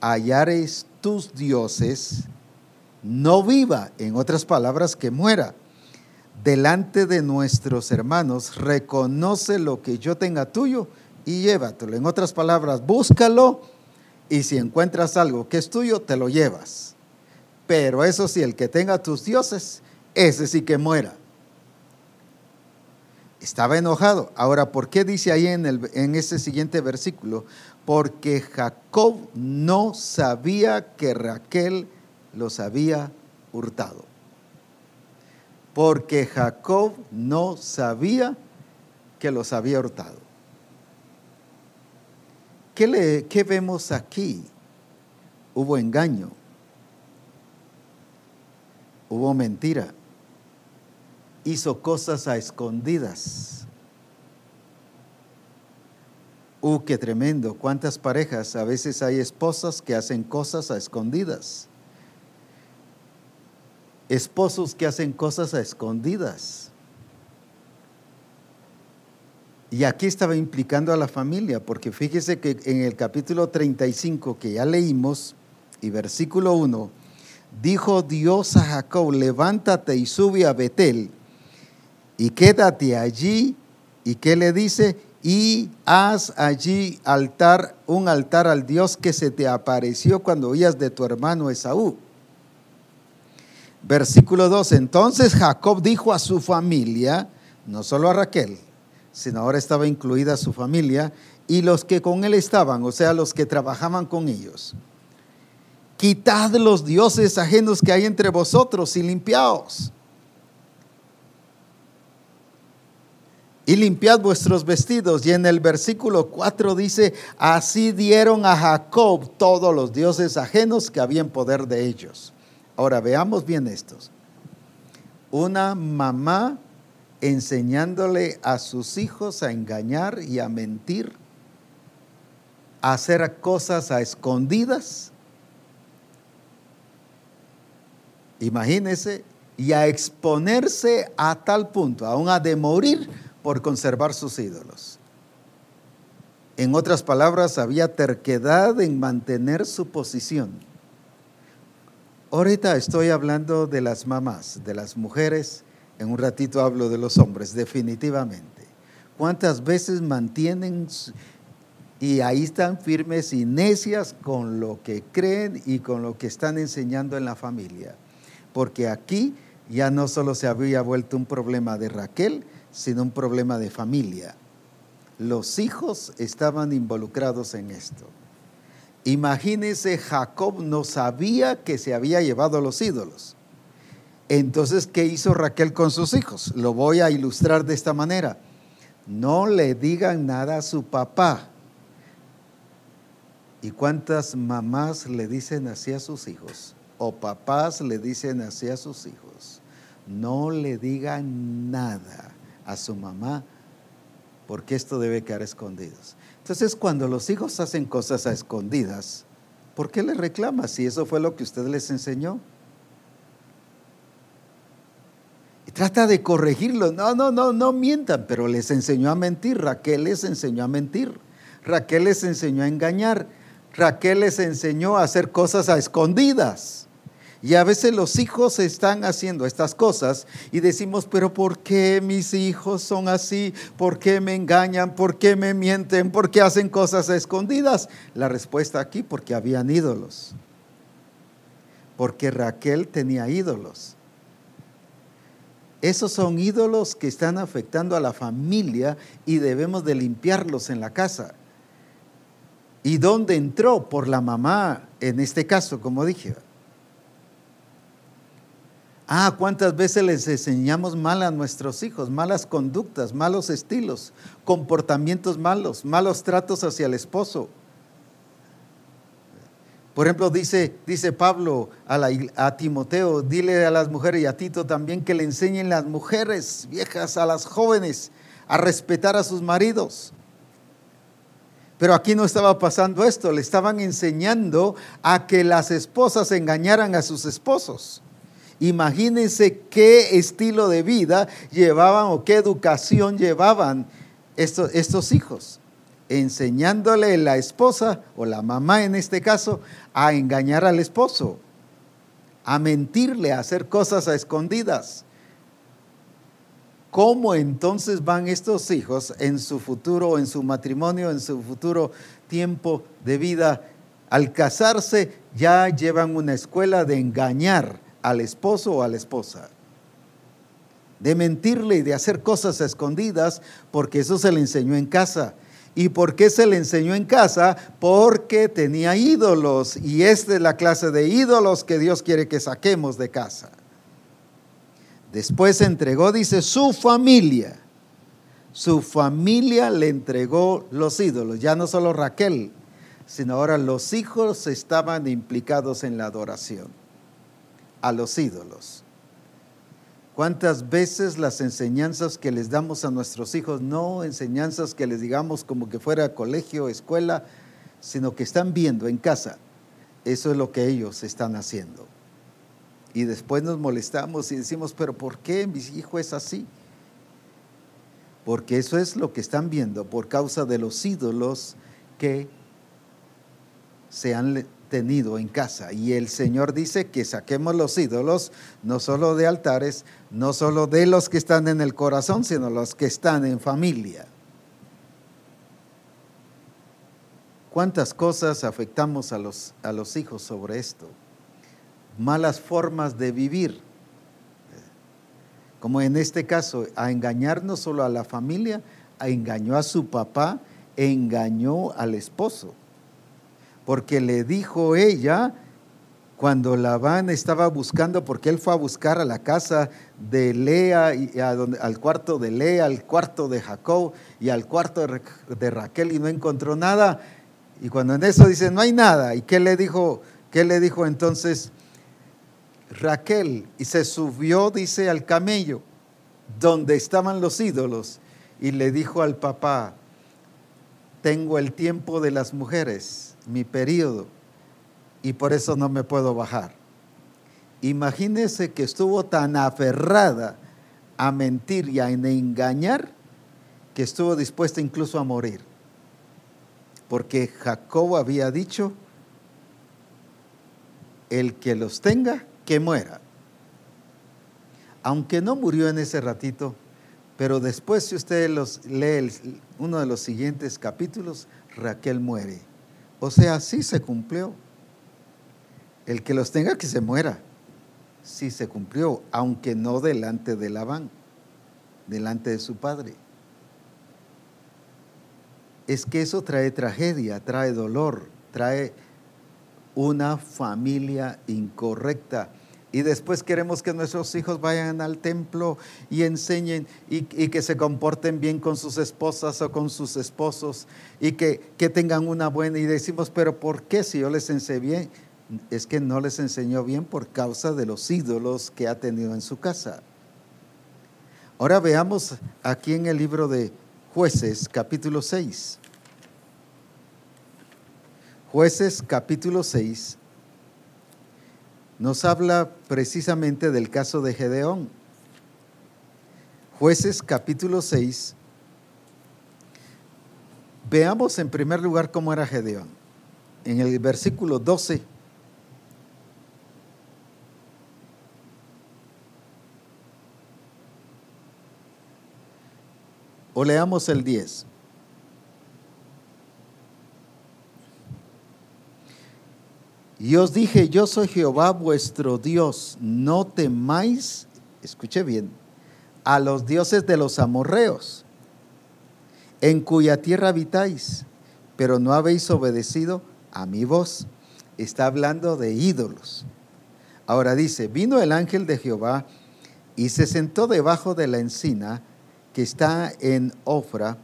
hallares tus dioses, no viva, en otras palabras, que muera delante de nuestros hermanos, reconoce lo que yo tenga tuyo y llévatelo. En otras palabras, búscalo y si encuentras algo que es tuyo, te lo llevas. Pero eso sí, el que tenga tus dioses, ese sí que muera. Estaba enojado. Ahora, ¿por qué dice ahí en, el, en ese siguiente versículo? Porque Jacob no sabía que Raquel los había hurtado. Porque Jacob no sabía que los había hurtado. ¿Qué, le, ¿Qué, vemos aquí? Hubo engaño, hubo mentira, hizo cosas a escondidas. Uh, qué tremendo. ¿Cuántas parejas? A veces hay esposas que hacen cosas a escondidas. Esposos que hacen cosas a escondidas. Y aquí estaba implicando a la familia, porque fíjese que en el capítulo 35 que ya leímos, y versículo 1, dijo Dios a Jacob, levántate y sube a Betel, y quédate allí. ¿Y qué le dice? y haz allí altar, un altar al Dios que se te apareció cuando oías de tu hermano Esaú. Versículo 2. Entonces Jacob dijo a su familia, no solo a Raquel, sino ahora estaba incluida su familia y los que con él estaban, o sea, los que trabajaban con ellos. Quitad los dioses ajenos que hay entre vosotros y limpiaos y limpiad vuestros vestidos. Y en el versículo 4 dice, así dieron a Jacob todos los dioses ajenos que habían poder de ellos. Ahora veamos bien estos. Una mamá enseñándole a sus hijos a engañar y a mentir, a hacer cosas a escondidas. Imagínese, y a exponerse a tal punto, aún a de morir por conservar sus ídolos. En otras palabras, había terquedad en mantener su posición. Ahorita estoy hablando de las mamás, de las mujeres, en un ratito hablo de los hombres, definitivamente. ¿Cuántas veces mantienen y ahí están firmes y necias con lo que creen y con lo que están enseñando en la familia? Porque aquí ya no solo se había vuelto un problema de Raquel, sino un problema de familia. Los hijos estaban involucrados en esto. Imagínese, Jacob no sabía que se había llevado los ídolos. Entonces, ¿qué hizo Raquel con sus hijos? Lo voy a ilustrar de esta manera. No le digan nada a su papá. ¿Y cuántas mamás le dicen así a sus hijos? O papás le dicen así a sus hijos. No le digan nada a su mamá, porque esto debe quedar escondidos. Entonces, cuando los hijos hacen cosas a escondidas, ¿por qué les reclama si eso fue lo que usted les enseñó? Y trata de corregirlo. No, no, no, no mientan, pero les enseñó a mentir. Raquel les enseñó a mentir. Raquel les enseñó a engañar. Raquel les enseñó a hacer cosas a escondidas. Y a veces los hijos están haciendo estas cosas y decimos, pero ¿por qué mis hijos son así? ¿Por qué me engañan? ¿Por qué me mienten? ¿Por qué hacen cosas escondidas? La respuesta aquí, porque habían ídolos. Porque Raquel tenía ídolos. Esos son ídolos que están afectando a la familia y debemos de limpiarlos en la casa. ¿Y dónde entró? Por la mamá, en este caso, como dije. Ah, cuántas veces les enseñamos mal a nuestros hijos, malas conductas, malos estilos, comportamientos malos, malos tratos hacia el esposo. Por ejemplo, dice, dice Pablo a, a, Timoteo, dile a las mujeres y a Tito también que le enseñen las mujeres viejas, a las jóvenes, a respetar a sus maridos. Pero aquí no estaba pasando esto, le estaban enseñando a que las esposas engañaran a sus esposos. Imagínense qué estilo de vida llevaban o qué educación llevaban estos, hijos, enseñándole la esposa o la mamá en este caso a engañar al esposo, a mentirle, a hacer cosas a escondidas. ¿Cómo entonces van estos hijos en su futuro, en su matrimonio, en su futuro tiempo de vida? Al casarse ya llevan una escuela de engañar al esposo o a la esposa. De mentirle y de hacer cosas escondidas, porque eso se le enseñó en casa. ¿Y por qué se le enseñó en casa? Porque tenía ídolos y esta es la clase de ídolos que Dios quiere que saquemos de casa. Después entregó, dice, su familia. Su familia le entregó los ídolos, ya no solo Raquel, sino ahora los hijos estaban implicados en la adoración a los ídolos. ¿Cuántas veces las enseñanzas que les damos a nuestros hijos, no enseñanzas que les digamos como que fuera colegio, escuela, sino que están viendo en casa? Eso es lo que ellos están haciendo. Y después nos molestamos y decimos, pero ¿por qué mi hijo es así? Porque eso es lo que están viendo por causa de los ídolos que se han tenido en casa. Y el Señor dice que saquemos los ídolos, no solo de altares, no solo de los que están en el corazón, sino los que están en familia. ¿Cuántas cosas afectamos a los, a los hijos sobre esto? malas formas de vivir. Como en este caso, a engañar no solo a la familia, a engañó a su papá, engañó al esposo. Porque le dijo ella, cuando Labán estaba buscando, porque él fue a buscar a la casa de Lea, y al cuarto de Lea, al cuarto de Jacob y al cuarto de Raquel y no encontró nada. Y cuando en eso dice, no hay nada. ¿Y qué le dijo? ¿Qué le dijo entonces Raquel y se subió, dice, al camello donde estaban los ídolos y le dijo al papá, tengo el tiempo de las mujeres, mi periodo, y por eso no me puedo bajar. Imagínese que estuvo tan aferrada a mentir y a engañar que estuvo dispuesta incluso a morir. Porque Jacob había dicho, el que los tenga, que muera. Aunque no murió en ese ratito, pero después si usted lee uno de los siguientes capítulos, Raquel muere. O sea, sí se cumplió. El que los tenga que se muera. Sí se cumplió, aunque no delante de Labán, delante de su padre. Es que eso trae tragedia, trae dolor, trae una familia incorrecta y después queremos que nuestros hijos vayan al templo y enseñen y, que se comporten bien con sus esposas o con sus esposos y que, que, tengan una buena. Y decimos, pero ¿por qué si yo les enseñé bien? Es que no les enseñó bien por causa de los ídolos que ha tenido en su casa. Ahora veamos aquí en el libro de jueces capítulo 6. Jueces capítulo 6 nos habla precisamente del caso de Gedeón. Jueces capítulo 6. Veamos en primer lugar cómo era Gedeón. En el versículo 12. O leamos el 10. Y os dije, yo soy Jehová vuestro Dios, no temáis, escuche bien, a los dioses de los amorreos, en cuya tierra habitáis, pero no habéis obedecido a mi voz. Está hablando de ídolos. Ahora dice, vino el ángel de Jehová y se sentó debajo de la encina que está en Ofra,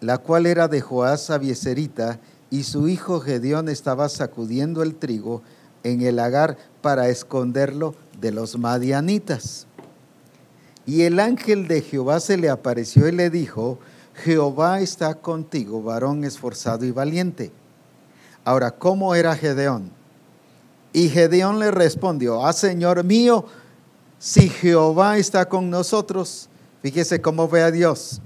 la cual era de Joás Abieserita, y su hijo Gedeón estaba sacudiendo el trigo en el lagar para esconderlo de los madianitas. Y el ángel de Jehová se le apareció y le dijo, Jehová está contigo, varón esforzado y valiente. Ahora, ¿cómo era Gedeón? Y Gedeón le respondió, ah, Señor mío, si Jehová está con nosotros, fíjese cómo ve a Dios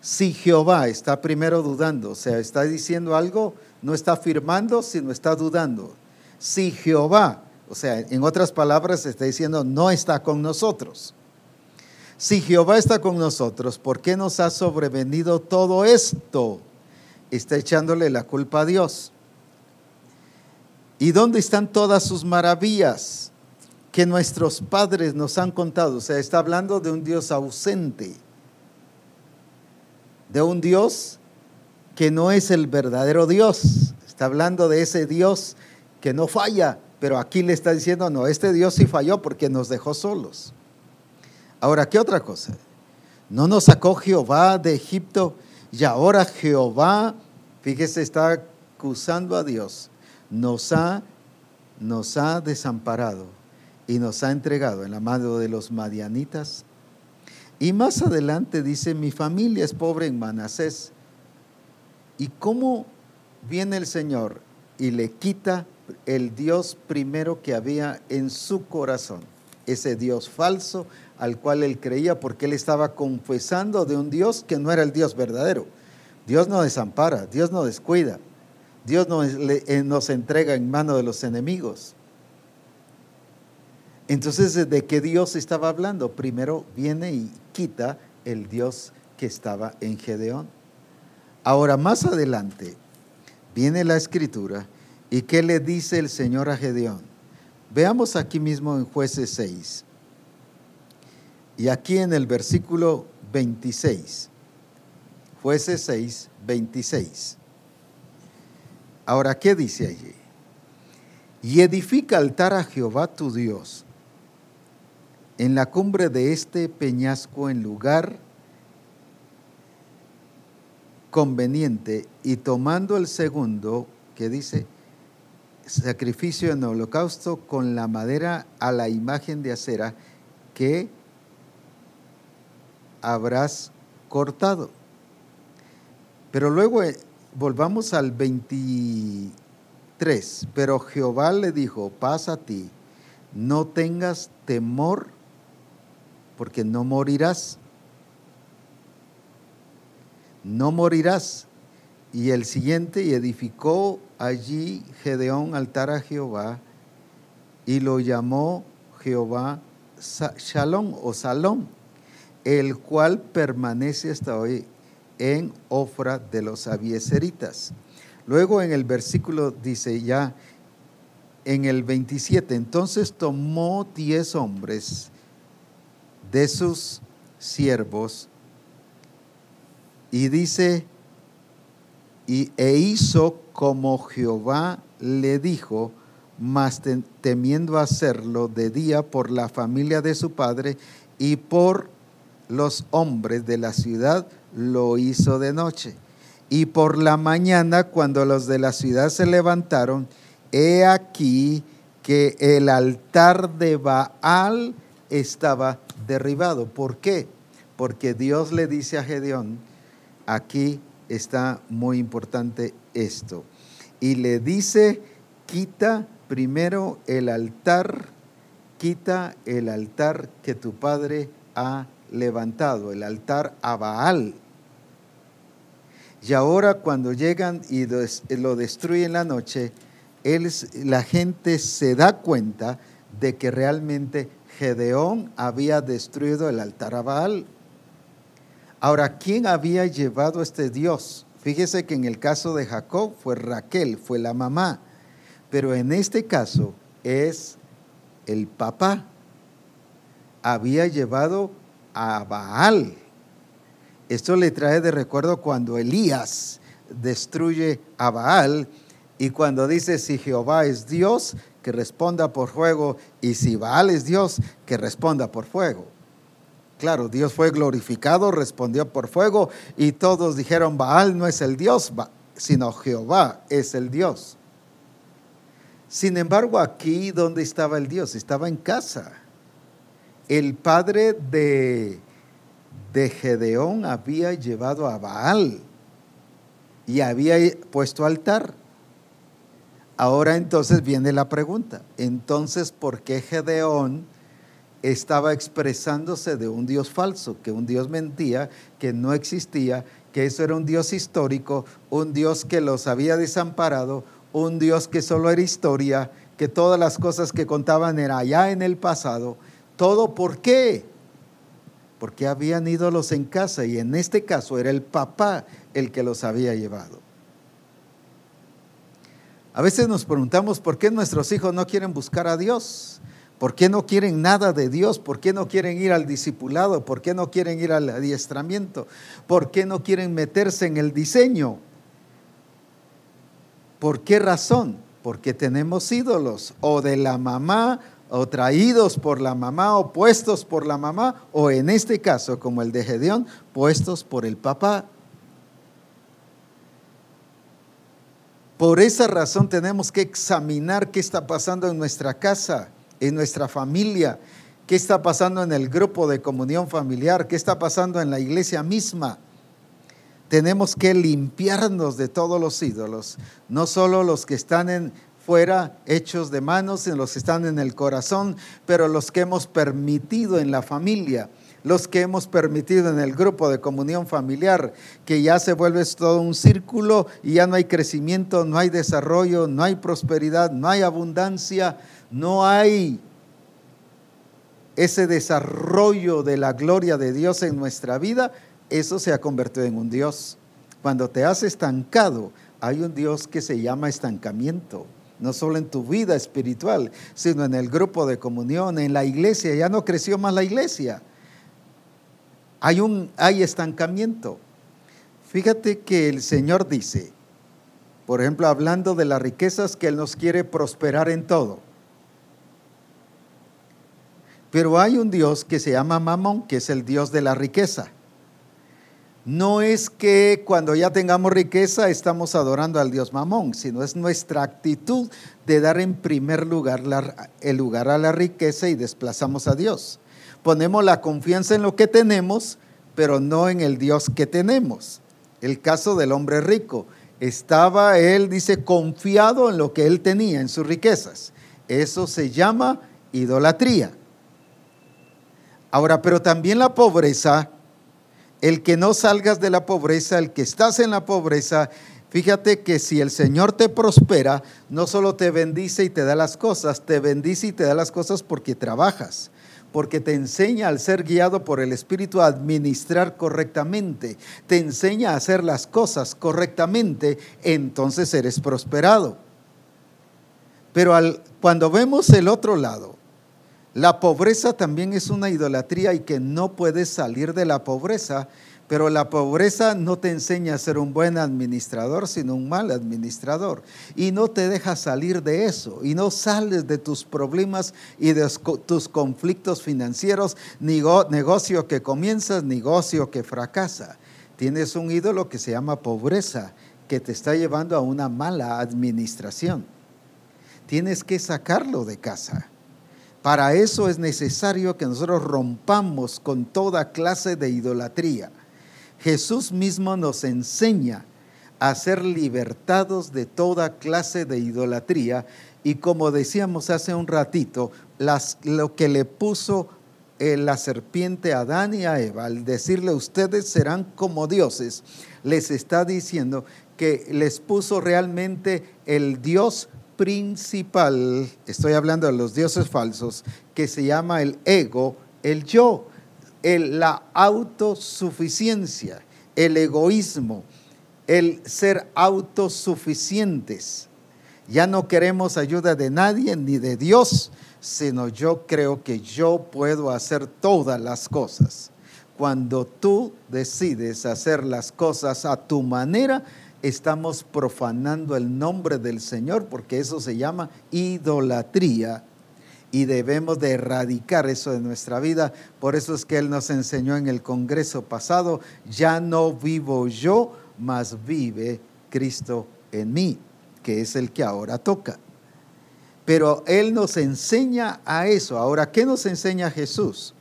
si Jehová está primero dudando, o sea, está diciendo algo, no está afirmando, sino está dudando. Si Jehová, o sea, en otras palabras, está diciendo, no está con nosotros. Si Jehová está con nosotros, ¿por qué nos ha sobrevenido todo esto? Está echándole la culpa a Dios. ¿Y dónde están todas sus maravillas que nuestros padres nos han contado? O sea, está hablando de un Dios ausente de un Dios que no es el verdadero Dios. Está hablando de ese Dios que no falla, Pero aquí le está diciendo, no, este Dios sí falló porque nos dejó solos. Ahora, ¿qué otra cosa? No nos sacó Jehová de Egipto y ahora Jehová, fíjese, está acusando a Dios, nos ha, nos ha desamparado y nos ha entregado en la mano de los madianitas. Y más adelante dice, mi familia es pobre en Manasés. ¿Y cómo viene el Señor y le quita el Dios primero que había en su corazón? Ese Dios falso al cual él creía porque él estaba confesando de un Dios que no era el Dios verdadero. Dios no desampara, Dios no descuida, Dios eh, nos, entrega en mano de los enemigos. Entonces, ¿de qué Dios estaba hablando? Primero viene y quita el Dios que estaba en Gedeón. Ahora, más adelante, viene la escritura y ¿qué le dice el Señor a Gedeón? Veamos aquí mismo en jueces 6. Y aquí en el versículo 26, jueces 6, 26. Ahora, ¿qué dice allí? Y edifica altar a Jehová tu Dios en la cumbre de este peñasco en lugar conveniente y tomando el segundo, que dice, sacrificio en holocausto con la madera a la imagen de acera que habrás cortado. Pero luego eh, volvamos al 23. Pero Jehová le dijo, pasa a ti, no tengas temor, porque no morirás. No morirás. Y el siguiente, y edificó allí Gedeón altar a Jehová, y lo llamó Jehová Shalom o Salom el cual permanece hasta hoy en Ofra de los Abieseritas. Luego en el versículo dice ya, en el 27, entonces tomó diez hombres de sus siervos y dice, y, e hizo como Jehová le dijo, mas temiendo hacerlo de día por la familia de su padre y por los hombres de la ciudad, lo hizo de noche. Y por la mañana, cuando los de la ciudad se levantaron, he aquí que el altar de Baal estaba derribado. ¿Por qué? Porque Dios le dice a Gedeón, aquí está muy importante esto. Y le dice, quita primero el altar, quita el altar que tu padre ha levantado, el altar a Baal. Y ahora cuando llegan y lo destruyen la noche, la gente se da cuenta de que realmente Gedeón había destruido el altar a Baal. Ahora, ¿quién había llevado este Dios? Fíjese que en el caso de Jacob fue Raquel, fue la mamá, pero en este caso es el papá. Había llevado a Baal. Esto le trae de recuerdo cuando Elías destruye a Baal y cuando dice si Jehová es Dios, que responda por fuego, y si Baal es Dios, que responda por fuego. Claro, Dios fue glorificado, respondió por fuego, y todos dijeron, Baal no es el Dios, sino Jehová es el Dios. Sin embargo, aquí donde estaba el Dios, estaba en casa el padre de, de Gedeón había llevado a Baal y había puesto altar. Ahora entonces viene la pregunta, entonces, ¿por qué Gedeón estaba expresándose de un Dios falso, que un Dios mentía, que no existía, que eso era un Dios histórico, un Dios que los había desamparado, un Dios que solo era historia, que todas las cosas que contaban eran allá en el pasado? ¿Todo por qué? Porque habían ídolos en casa y en este caso era el papá el que los había llevado. A veces nos preguntamos por qué nuestros hijos no quieren buscar a Dios, por qué no quieren nada de Dios, por qué no quieren ir al discipulado, por qué no quieren ir al adiestramiento, por qué no quieren meterse en el diseño. ¿Por qué razón? porque tenemos ídolos o de la mamá o traídos por la mamá o puestos por la mamá o en este caso como el de Gedeón, puestos por el papá. Por esa razón tenemos que examinar qué está pasando en nuestra casa, en nuestra familia, qué está pasando en el grupo de comunión familiar, qué está pasando en la iglesia misma. Tenemos que limpiarnos de todos los ídolos, no solo los que están en fuera hechos de manos, sino los que están en el corazón, pero los que hemos permitido en la familia los que hemos permitido en el grupo de comunión familiar, que ya se vuelve todo un círculo y ya no hay crecimiento, no hay desarrollo, no hay prosperidad, no hay abundancia, no hay ese desarrollo de la gloria de Dios en nuestra vida, eso se ha convertido en un Dios. Cuando te has estancado, hay un Dios que se llama estancamiento no solo en tu vida espiritual, sino en el grupo de comunión, en la iglesia. Ya no creció más la iglesia hay, un, hay estancamiento. Fíjate que el Señor dice, por ejemplo, hablando de las riquezas, que Él nos quiere prosperar en todo. Pero hay un Dios que se llama Mamón, que es el Dios de la riqueza. No es que cuando ya tengamos riqueza estamos adorando al Dios Mamón, sino es nuestra actitud de dar en primer lugar el lugar a la riqueza y desplazamos a Dios ponemos la confianza en lo que tenemos, pero no en el Dios que tenemos. El caso del hombre rico. Estaba él, dice, confiado en lo que él tenía, en sus riquezas. Eso se llama idolatría. Ahora, pero también la pobreza, el que no salgas de la pobreza, el que estás en la pobreza, fíjate que si el Señor te prospera, no solo te bendice y te da las cosas, te bendice y te da las cosas porque trabajas porque te enseña al ser guiado por el Espíritu a administrar correctamente, te enseña a hacer las cosas correctamente, entonces eres prosperado. Pero cuando vemos el otro lado, la pobreza también es una idolatría y que no puedes salir de la pobreza pero la pobreza no te enseña a ser un buen administrador, sino un mal administrador. Y no te deja salir de eso. Y no sales de tus problemas y de tus conflictos financieros, negocio que comienzas, negocio que fracasa. Tienes un ídolo que se llama pobreza, que te está llevando a una mala administración. Tienes que sacarlo de casa. Para eso es necesario que nosotros rompamos con toda clase de idolatría Jesús mismo nos enseña a ser libertados de toda clase de idolatría y como decíamos hace un ratito, lo que le puso eh, la serpiente a Adán y a Eva, al decirle ustedes serán como dioses, les está diciendo que les puso realmente el Dios principal, estoy hablando de los dioses falsos, que se llama el ego, el yo la autosuficiencia, el egoísmo, el ser autosuficientes. Ya no queremos ayuda de nadie ni de Dios, sino yo creo que yo puedo hacer todas las cosas. Cuando tú decides hacer las cosas a tu manera, estamos profanando el nombre del Señor, porque eso se llama idolatría y debemos de erradicar eso de nuestra vida. Por eso es que Él nos enseñó en el Congreso pasado, ya no vivo yo, mas vive Cristo en mí, que es el que ahora toca. Pero Él nos enseña a eso. Ahora, ¿qué nos enseña Jesús?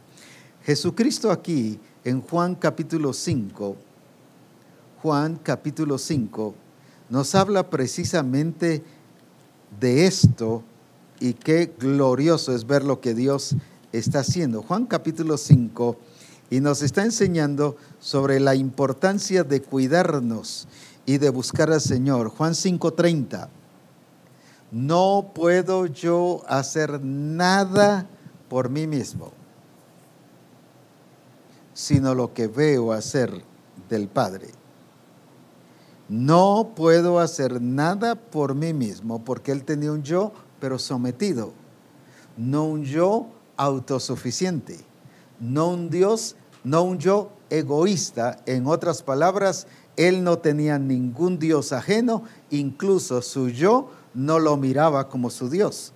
Jesucristo aquí en Juan capítulo 5, Juan capítulo 5, nos habla precisamente de esto y qué glorioso es ver lo que Dios está haciendo. Juan capítulo 5 y nos está enseñando sobre la importancia de cuidarnos y de buscar al Señor. Juan 5:30. No puedo yo hacer nada por mí mismo, sino lo que veo hacer del Padre. No puedo hacer nada por mí mismo, porque Él tenía un yo pero sometido, no un yo autosuficiente, no un Dios, no un yo egoísta. En otras palabras, él no tenía ningún Dios ajeno, incluso su yo no lo miraba como su Dios.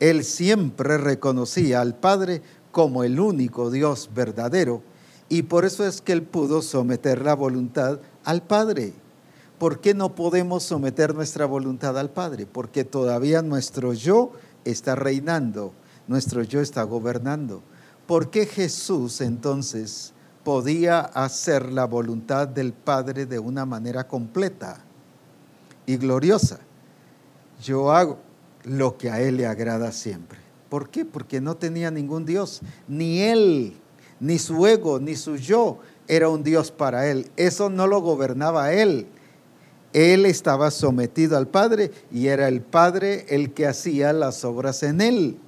Él siempre reconocía al Padre como el único Dios verdadero y por eso es que él pudo someter la voluntad al Padre. ¿Por qué no podemos someter nuestra voluntad al Padre? Porque todavía nuestro yo está reinando, nuestro yo está gobernando. ¿Por qué Jesús entonces podía hacer la voluntad del Padre de una manera completa y gloriosa? Yo hago lo que a Él le agrada siempre. ¿Por qué? Porque no tenía ningún Dios, ni Él, ni su ego, ni su yo era un Dios para Él. Eso no lo gobernaba Él. Él estaba sometido al Padre y era el Padre el que hacía las obras en Él.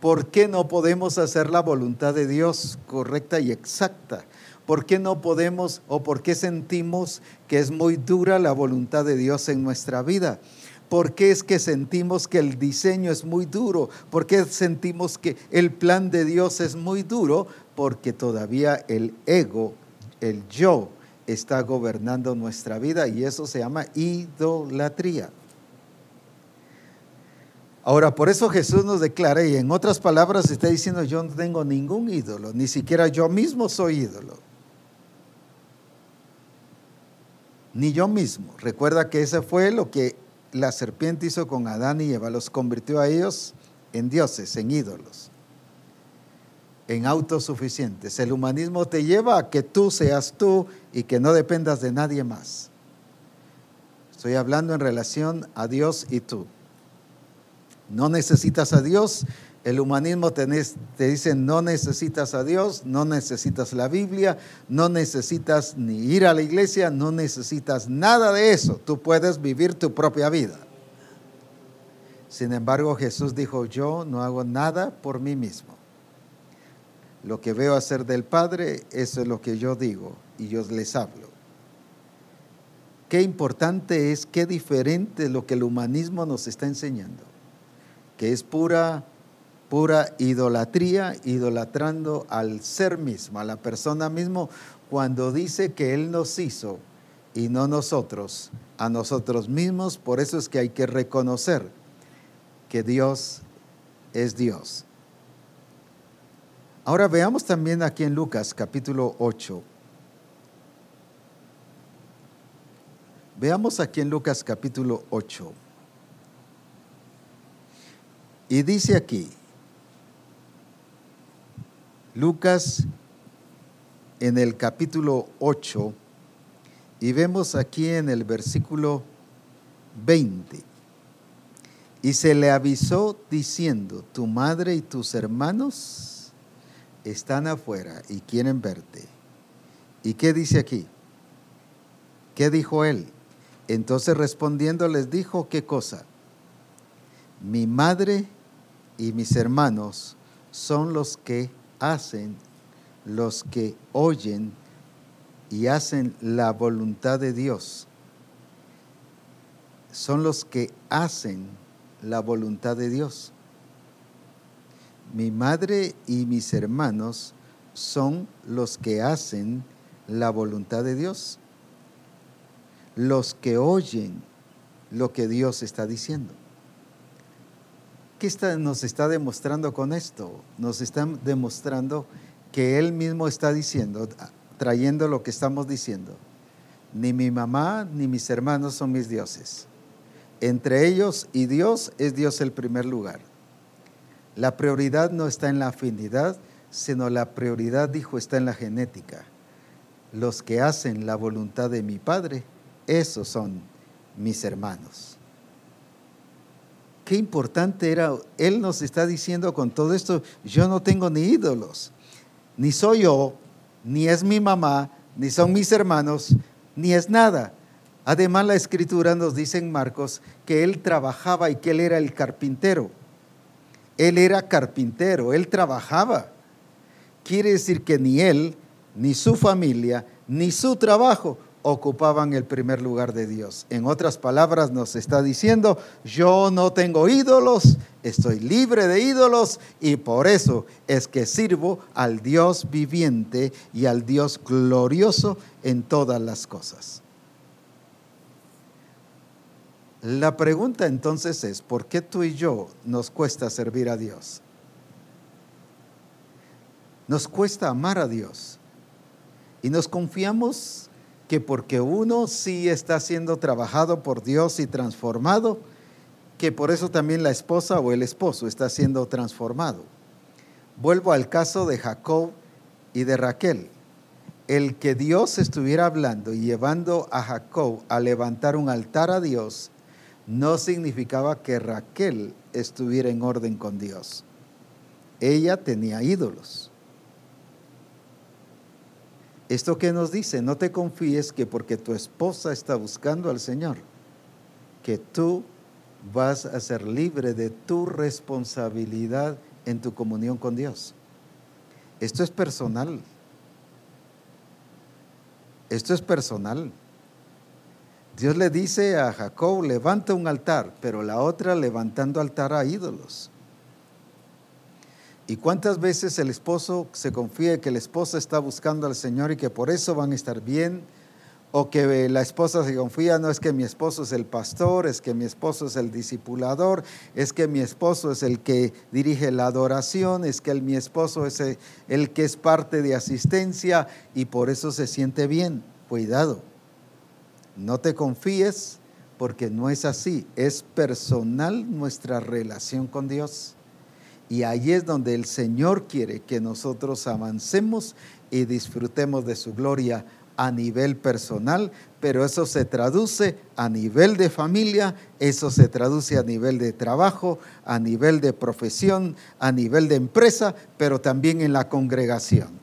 ¿Por qué no podemos hacer la voluntad de Dios correcta y exacta? ¿Por qué no podemos o por qué sentimos que es muy dura la voluntad de Dios en nuestra vida? ¿Por qué es que sentimos que el diseño es muy duro? ¿Por qué sentimos que el plan de Dios es muy duro? Porque todavía el ego, el yo, está gobernando nuestra vida y eso se llama idolatría. Ahora, por eso Jesús nos declara, y en otras palabras está diciendo, yo no tengo ningún ídolo, ni siquiera yo mismo soy ídolo. Ni yo mismo. Recuerda que ese fue lo que la serpiente hizo con Adán y Eva, los convirtió a ellos en dioses, en ídolos, en autosuficientes. El humanismo te lleva a que tú seas tú y que no dependas de nadie más. Estoy hablando en relación a Dios y tú. No necesitas a Dios, el humanismo te, dice no necesitas a Dios, no necesitas la Biblia, no necesitas ni ir a la iglesia, no necesitas nada de eso. Tú puedes vivir tu propia vida. Sin embargo, Jesús dijo, yo no hago nada por mí mismo. Lo que veo hacer del Padre, eso es lo que yo digo y yo les hablo. Qué importante es, qué diferente es lo que el humanismo nos está enseñando, que es pura pura idolatría, idolatrando al ser mismo, a la persona mismo, cuando dice que Él nos hizo y no nosotros, a nosotros mismos. Por eso es que hay que reconocer que Dios es Dios. Ahora veamos también aquí en Lucas capítulo 8. Veamos aquí en Lucas capítulo 8. Y dice aquí, Lucas en el capítulo 8 y vemos aquí en el versículo 20. Y se le avisó diciendo, tu madre y tus hermanos están afuera y quieren verte. ¿Y qué dice aquí? ¿Qué dijo él? Entonces respondiendo les dijo, ¿qué cosa? Mi madre y mis hermanos son los que hacen los que oyen y hacen la voluntad de Dios. Son los que hacen la voluntad de Dios. Mi madre y mis hermanos son los que hacen la voluntad de Dios. Los que oyen lo que Dios está diciendo. ¿Qué nos está demostrando con esto? Nos está demostrando que Él mismo está diciendo, trayendo lo que estamos diciendo. Ni mi mamá ni mis hermanos son mis dioses. Entre ellos y Dios es Dios el primer lugar. La prioridad no está en la afinidad, sino la prioridad, dijo, está en la genética. Los que hacen la voluntad de mi Padre, esos son mis hermanos qué importante era, Él nos está diciendo con todo esto, yo no tengo ni ídolos, ni soy yo, ni es mi mamá, ni son mis hermanos, ni es nada. Además la escritura nos dice en Marcos que Él trabajaba y que Él era el carpintero. Él era carpintero, Él trabajaba. Quiere decir que ni Él, ni su familia, ni su trabajo ocupaban el primer lugar de Dios. En otras palabras, nos está diciendo, yo no tengo ídolos, estoy libre de ídolos y por eso es que sirvo al Dios viviente y al Dios glorioso en todas las cosas. La pregunta entonces es, ¿por qué tú y yo nos cuesta servir a Dios? Nos cuesta amar a Dios. Y nos confiamos que porque uno sí está siendo trabajado por Dios y transformado, que por eso también la esposa o el esposo está siendo transformado. Vuelvo al caso de Jacob y de Raquel. El que Dios estuviera hablando y llevando a Jacob a levantar un altar a Dios no significaba que Raquel estuviera en orden con Dios. Ella tenía ídolos. Esto que nos dice, no te confíes que porque tu esposa está buscando al Señor, que tú vas a ser libre de tu responsabilidad en tu comunión con Dios. Esto es personal. Esto es personal. Dios le dice a Jacob, levanta un altar, pero la otra levantando altar a ídolos. ¿Y cuántas veces el esposo se confía que la esposa está buscando al Señor y que por eso van a estar bien? O que la esposa se confía, no es que mi esposo es el pastor, es que mi esposo es el discipulador, es que mi esposo es el que dirige la adoración, es que mi esposo es el que es parte de asistencia y por eso se siente bien. Cuidado no te confíes porque no es así, es personal nuestra relación con Dios. Y ahí es donde el Señor quiere que nosotros avancemos y disfrutemos de su gloria a nivel personal, pero eso se traduce a nivel de familia, eso se traduce a nivel de trabajo, a nivel de profesión, a nivel de empresa, pero también en la congregación.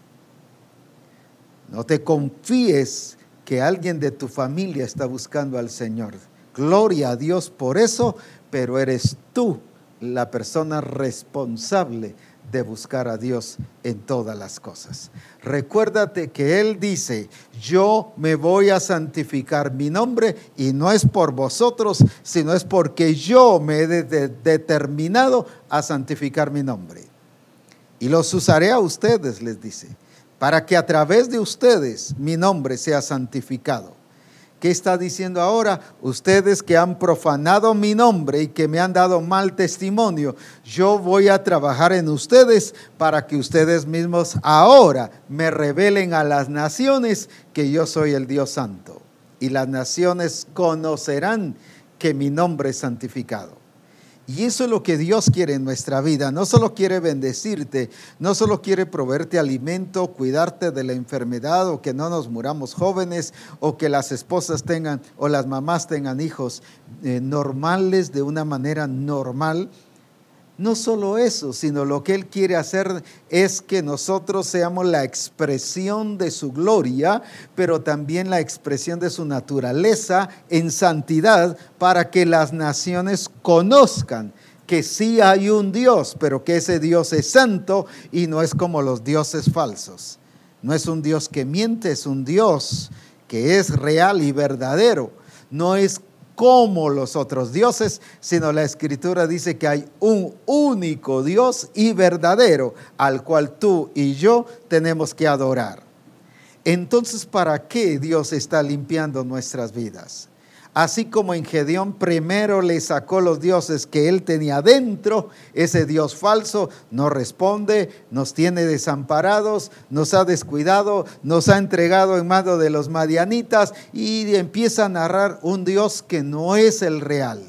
No te confíes que alguien de tu familia está buscando al Señor. Gloria a Dios por eso, pero eres tú la persona responsable de buscar a Dios en todas las cosas. Recuérdate que Él dice, yo me voy a santificar mi nombre y no es por vosotros, sino es porque yo me he determinado a santificar mi nombre. Y los usaré a ustedes, les dice para que a través de ustedes mi nombre sea santificado. ¿Qué está diciendo ahora? Ustedes que han profanado mi nombre y que me han dado mal testimonio, yo voy a trabajar en ustedes para que ustedes mismos ahora me revelen a las naciones que yo soy el Dios Santo. Y las naciones conocerán que mi nombre es santificado. Y eso es lo que Dios quiere en nuestra vida. No solo quiere bendecirte, no solo quiere proveerte alimento, cuidarte de la enfermedad o que no nos muramos jóvenes o que las esposas tengan o las mamás tengan hijos eh, normales de una manera normal no solo eso, sino lo que Él quiere hacer es que nosotros seamos la expresión de su gloria, pero también la expresión de su naturaleza en santidad para que las naciones conozcan que sí hay un Dios, pero que ese Dios es santo y no es como los dioses falsos. No es un Dios que miente, es un Dios que es real y verdadero. No es como los otros dioses, sino la escritura dice que hay un único Dios y verdadero al cual tú y yo tenemos que adorar. Entonces, ¿para qué Dios está limpiando nuestras vidas? Así como en Gedeón primero le sacó los dioses que él tenía dentro, ese Dios falso no responde, nos tiene desamparados, nos ha descuidado, nos ha entregado en manos de los madianitas y empieza a narrar un Dios que no es el real.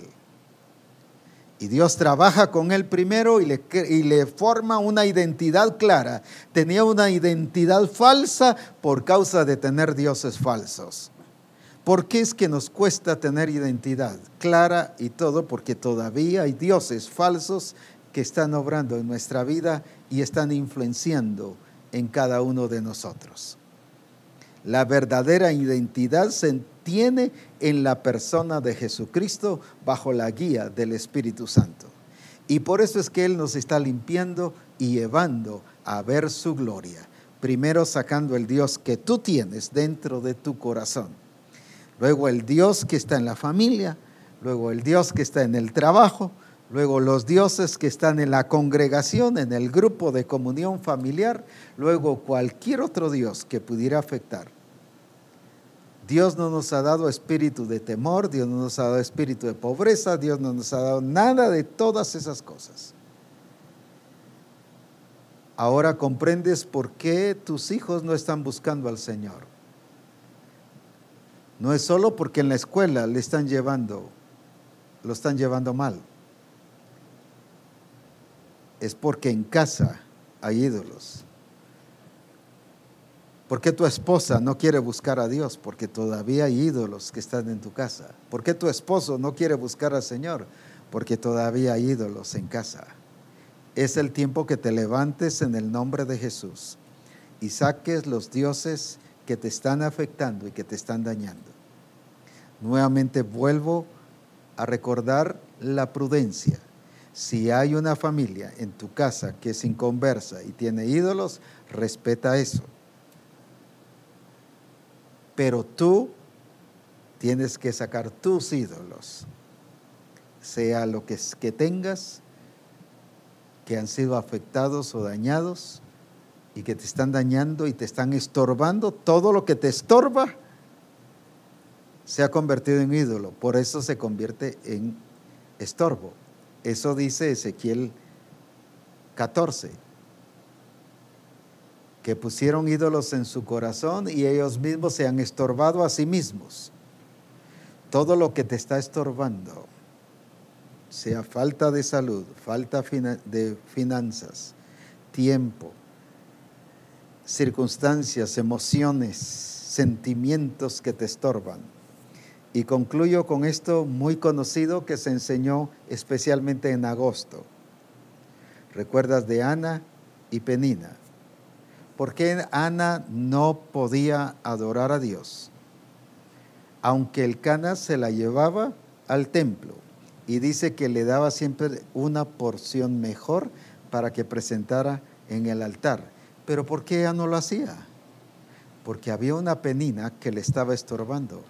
Y Dios trabaja con él primero y le, y le, forma una identidad clara. Tenía una identidad falsa por causa de tener dioses falsos. ¿Por qué es que nos cuesta tener identidad clara y todo? Porque todavía hay dioses falsos que están obrando en nuestra vida y están influenciando en cada uno de nosotros. La verdadera identidad se tiene en la persona de Jesucristo bajo la guía del Espíritu Santo. Y por eso es que Él nos está limpiando y llevando a ver su gloria. Primero sacando el Dios que tú tienes dentro de tu corazón luego el Dios que está en la familia, luego el Dios que está en el trabajo, luego los dioses que están en la congregación, en el grupo de comunión familiar, luego cualquier otro Dios que pudiera afectar. Dios no nos ha dado espíritu de temor, Dios no nos ha dado espíritu de pobreza, Dios no nos ha dado nada de todas esas cosas. Ahora comprendes por qué tus hijos no están buscando al Señor. No es solo porque en la escuela le están llevando, lo están llevando mal. Es porque en casa hay ídolos. ¿Por qué tu esposa no quiere buscar a Dios? Porque todavía hay ídolos que están en tu casa. ¿Por qué tu esposo no quiere buscar al Señor? Porque todavía hay ídolos en casa. Es el tiempo que te levantes en el nombre de Jesús y saques los dioses que te están afectando y que te están dañando. Nuevamente vuelvo a recordar la prudencia. Si hay una familia en tu casa que es inconversa y tiene ídolos, respeta eso pero tú tienes que sacar tus ídolos, sea lo que, que tengas, que han sido afectados o dañados y que te están dañando y te están estorbando, todo lo que te estorba se ha convertido en ídolo, por eso se convierte en estorbo. Eso dice Ezequiel 14 que pusieron ídolos en su corazón y ellos mismos se han estorbado a sí mismos. Todo lo que te está estorbando, sea falta de salud, falta de finanzas, tiempo, circunstancias, emociones, sentimientos que te estorban. Y concluyo con esto muy conocido que se enseñó especialmente en agosto. ¿Recuerdas de Ana y Penina? ¿Por qué Ana no podía adorar a Dios? Aunque el Cana se la llevaba al templo y dice que le daba siempre una porción mejor para que presentara en el altar. Pero ¿por qué ella no lo hacía? Porque había una penina que le estaba estorbando.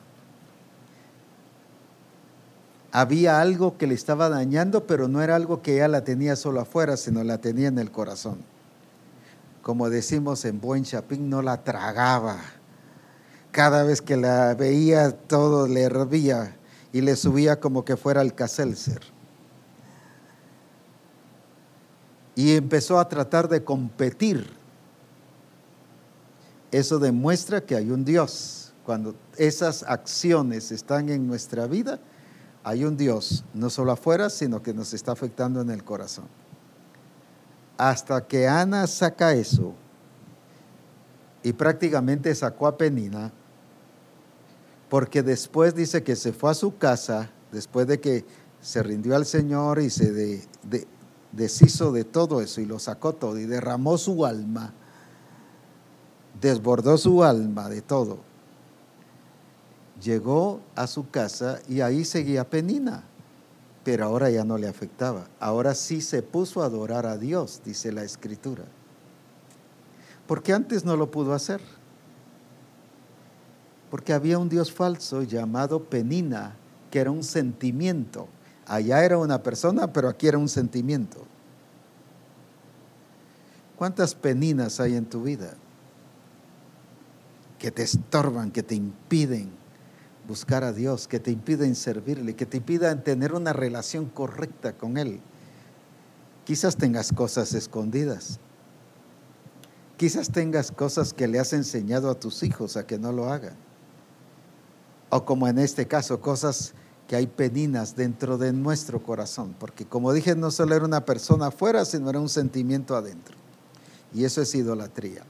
Había algo que le estaba dañando, pero no era algo que ella la tenía solo afuera, sino la tenía en el corazón como decimos en buen chapín, no la tragaba. Cada vez que la veía, todo le hervía y le subía como que fuera el caselser. Y empezó a tratar de competir. Eso demuestra que hay un Dios. Cuando esas acciones están en nuestra vida, hay un Dios, no solo afuera, sino que nos está afectando en el corazón hasta que Ana saca eso y prácticamente sacó a Penina, porque después dice que se fue a su casa, después de que se rindió al Señor y se deshizo de todo eso y lo sacó todo y derramó su alma, desbordó su alma de todo. Llegó a su casa y ahí seguía Penina pero ahora ya no le afectaba. Ahora sí se puso a adorar a Dios, dice la escritura. Porque antes no lo pudo hacer. Porque había un Dios falso llamado Penina, que era un sentimiento. Allá era una persona, pero aquí era un sentimiento. ¿Cuántas peninas hay en tu vida que te estorban, que te impiden buscar a Dios, que te impiden servirle, que te impidan tener una relación correcta con Él. Quizás tengas cosas escondidas. Quizás tengas cosas que le has enseñado a tus hijos a que no lo hagan. O como en este caso, cosas que hay peninas dentro de nuestro corazón. Porque como dije, no solo era una persona afuera, sino era un sentimiento adentro. Y eso es idolatría.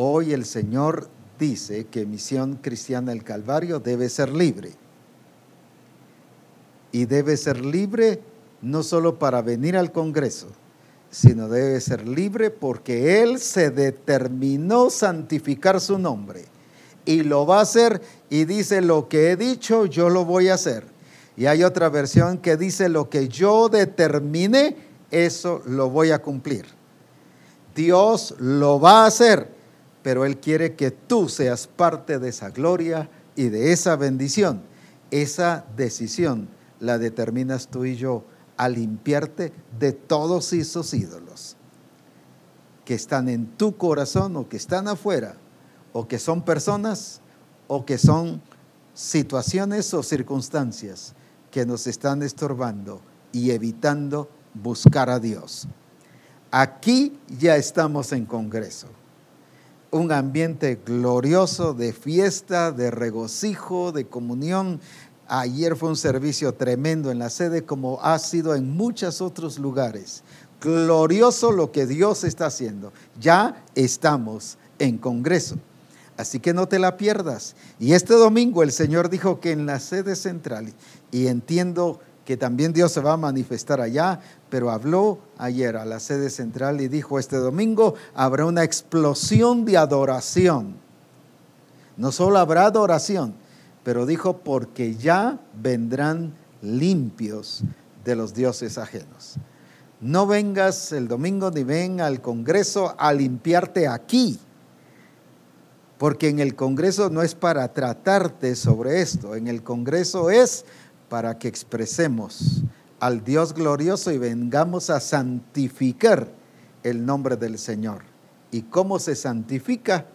Hoy el Señor dice que Misión Cristiana del Calvario debe ser libre. Y debe ser libre no solo para venir al Congreso, sino debe ser libre porque Él se determinó santificar su nombre. Y lo va a hacer y dice, lo que he dicho, yo lo voy a hacer. Y hay otra versión que dice, lo que yo determiné, eso lo voy a cumplir. Dios lo va a hacer pero Él quiere que tú seas parte de esa gloria y de esa bendición. Esa decisión la determinas tú y yo a limpiarte de todos esos ídolos que están en tu corazón o que están afuera o que son personas o que son situaciones o circunstancias que nos están estorbando y evitando buscar a Dios. Aquí ya estamos en Congreso. Un ambiente glorioso de fiesta, de regocijo, de comunión. Ayer fue un servicio tremendo en la sede como ha sido en muchos otros lugares. Glorioso lo que Dios está haciendo. Ya estamos en Congreso. Así que no te la pierdas. Y este domingo el Señor dijo que en la sede central, y entiendo que también Dios se va a manifestar allá, pero habló ayer a la sede central y dijo, este domingo habrá una explosión de adoración. No solo habrá adoración, pero dijo, porque ya vendrán limpios de los dioses ajenos. No vengas el domingo ni ven al Congreso a limpiarte aquí porque en el Congreso no es para tratarte sobre esto, en el Congreso es para que expresemos al Dios glorioso y vengamos a santificar el nombre del Señor. ¿Y cómo se santifica?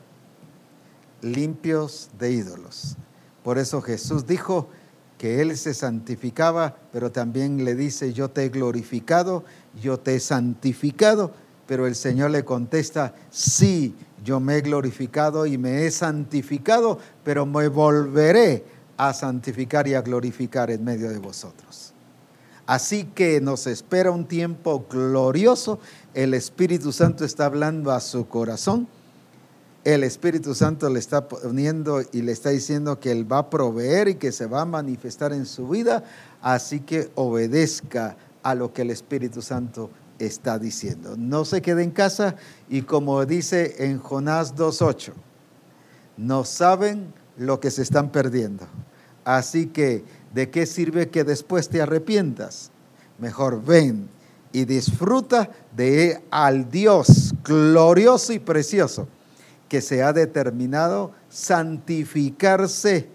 Limpios de ídolos. Por eso Jesús dijo que Él se santificaba, pero también le dice, yo te he glorificado, yo te he santificado, pero el Señor le contesta, sí, yo me he glorificado y me he santificado, pero me volveré a santificar y a glorificar en medio de vosotros. Así que nos espera un tiempo glorioso. El Espíritu Santo está hablando a su corazón. El Espíritu Santo le está poniendo y le está diciendo que Él va a proveer y que se va a manifestar en su vida. Así que obedezca a lo que el Espíritu Santo está diciendo. No se quede en casa y como dice en Jonás 2.8, no saben lo que se están perdiendo. Así que, ¿de qué sirve que después te arrepientas? Mejor ven y disfruta de al Dios glorioso y precioso que se ha determinado santificarse,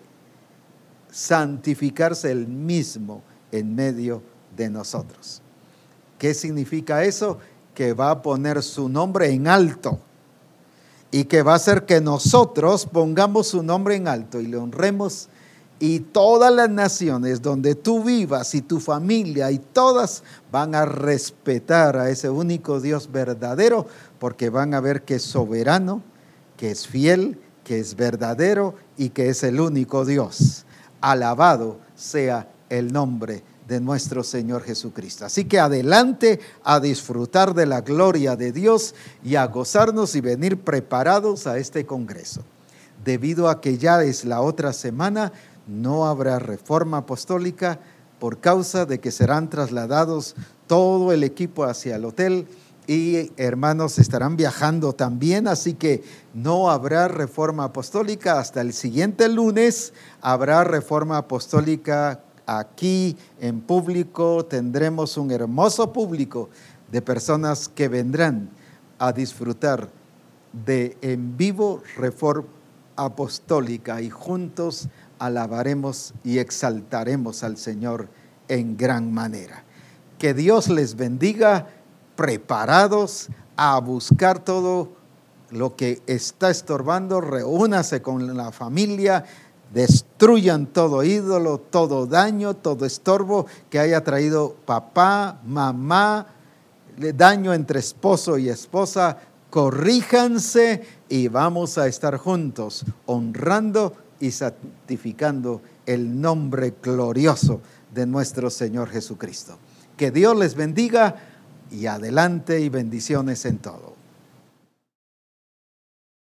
santificarse el mismo en medio de nosotros. ¿Qué significa eso? Que va a poner su nombre en alto y que va a hacer que nosotros pongamos su nombre en alto y le honremos y todas las naciones donde tú vivas y tu familia y todas van a respetar a ese único Dios verdadero porque van a ver que es soberano, que es fiel, que es verdadero y que es el único Dios. Alabado sea el nombre de nuestro Señor Jesucristo. Así que adelante a disfrutar de la gloria de Dios y a gozarnos y venir preparados a este Congreso. Debido a que ya es la otra semana, no habrá reforma apostólica por causa de que serán trasladados todo el equipo hacia el hotel y hermanos estarán viajando también, así que no habrá reforma apostólica hasta el siguiente lunes, habrá reforma apostólica aquí en público tendremos un hermoso público de personas que vendrán a disfrutar de en vivo reforma apostólica y juntos alabaremos y exaltaremos al Señor en gran manera. Que Dios les bendiga preparados a buscar todo lo que está estorbando, reúnase con la familia, destruyan todo ídolo, todo daño, todo estorbo que haya traído papá, mamá, daño entre esposo y esposa, corríjanse y vamos a estar juntos honrando y santificando el nombre glorioso de nuestro Señor Jesucristo. Que Dios les bendiga y adelante y bendiciones en todo.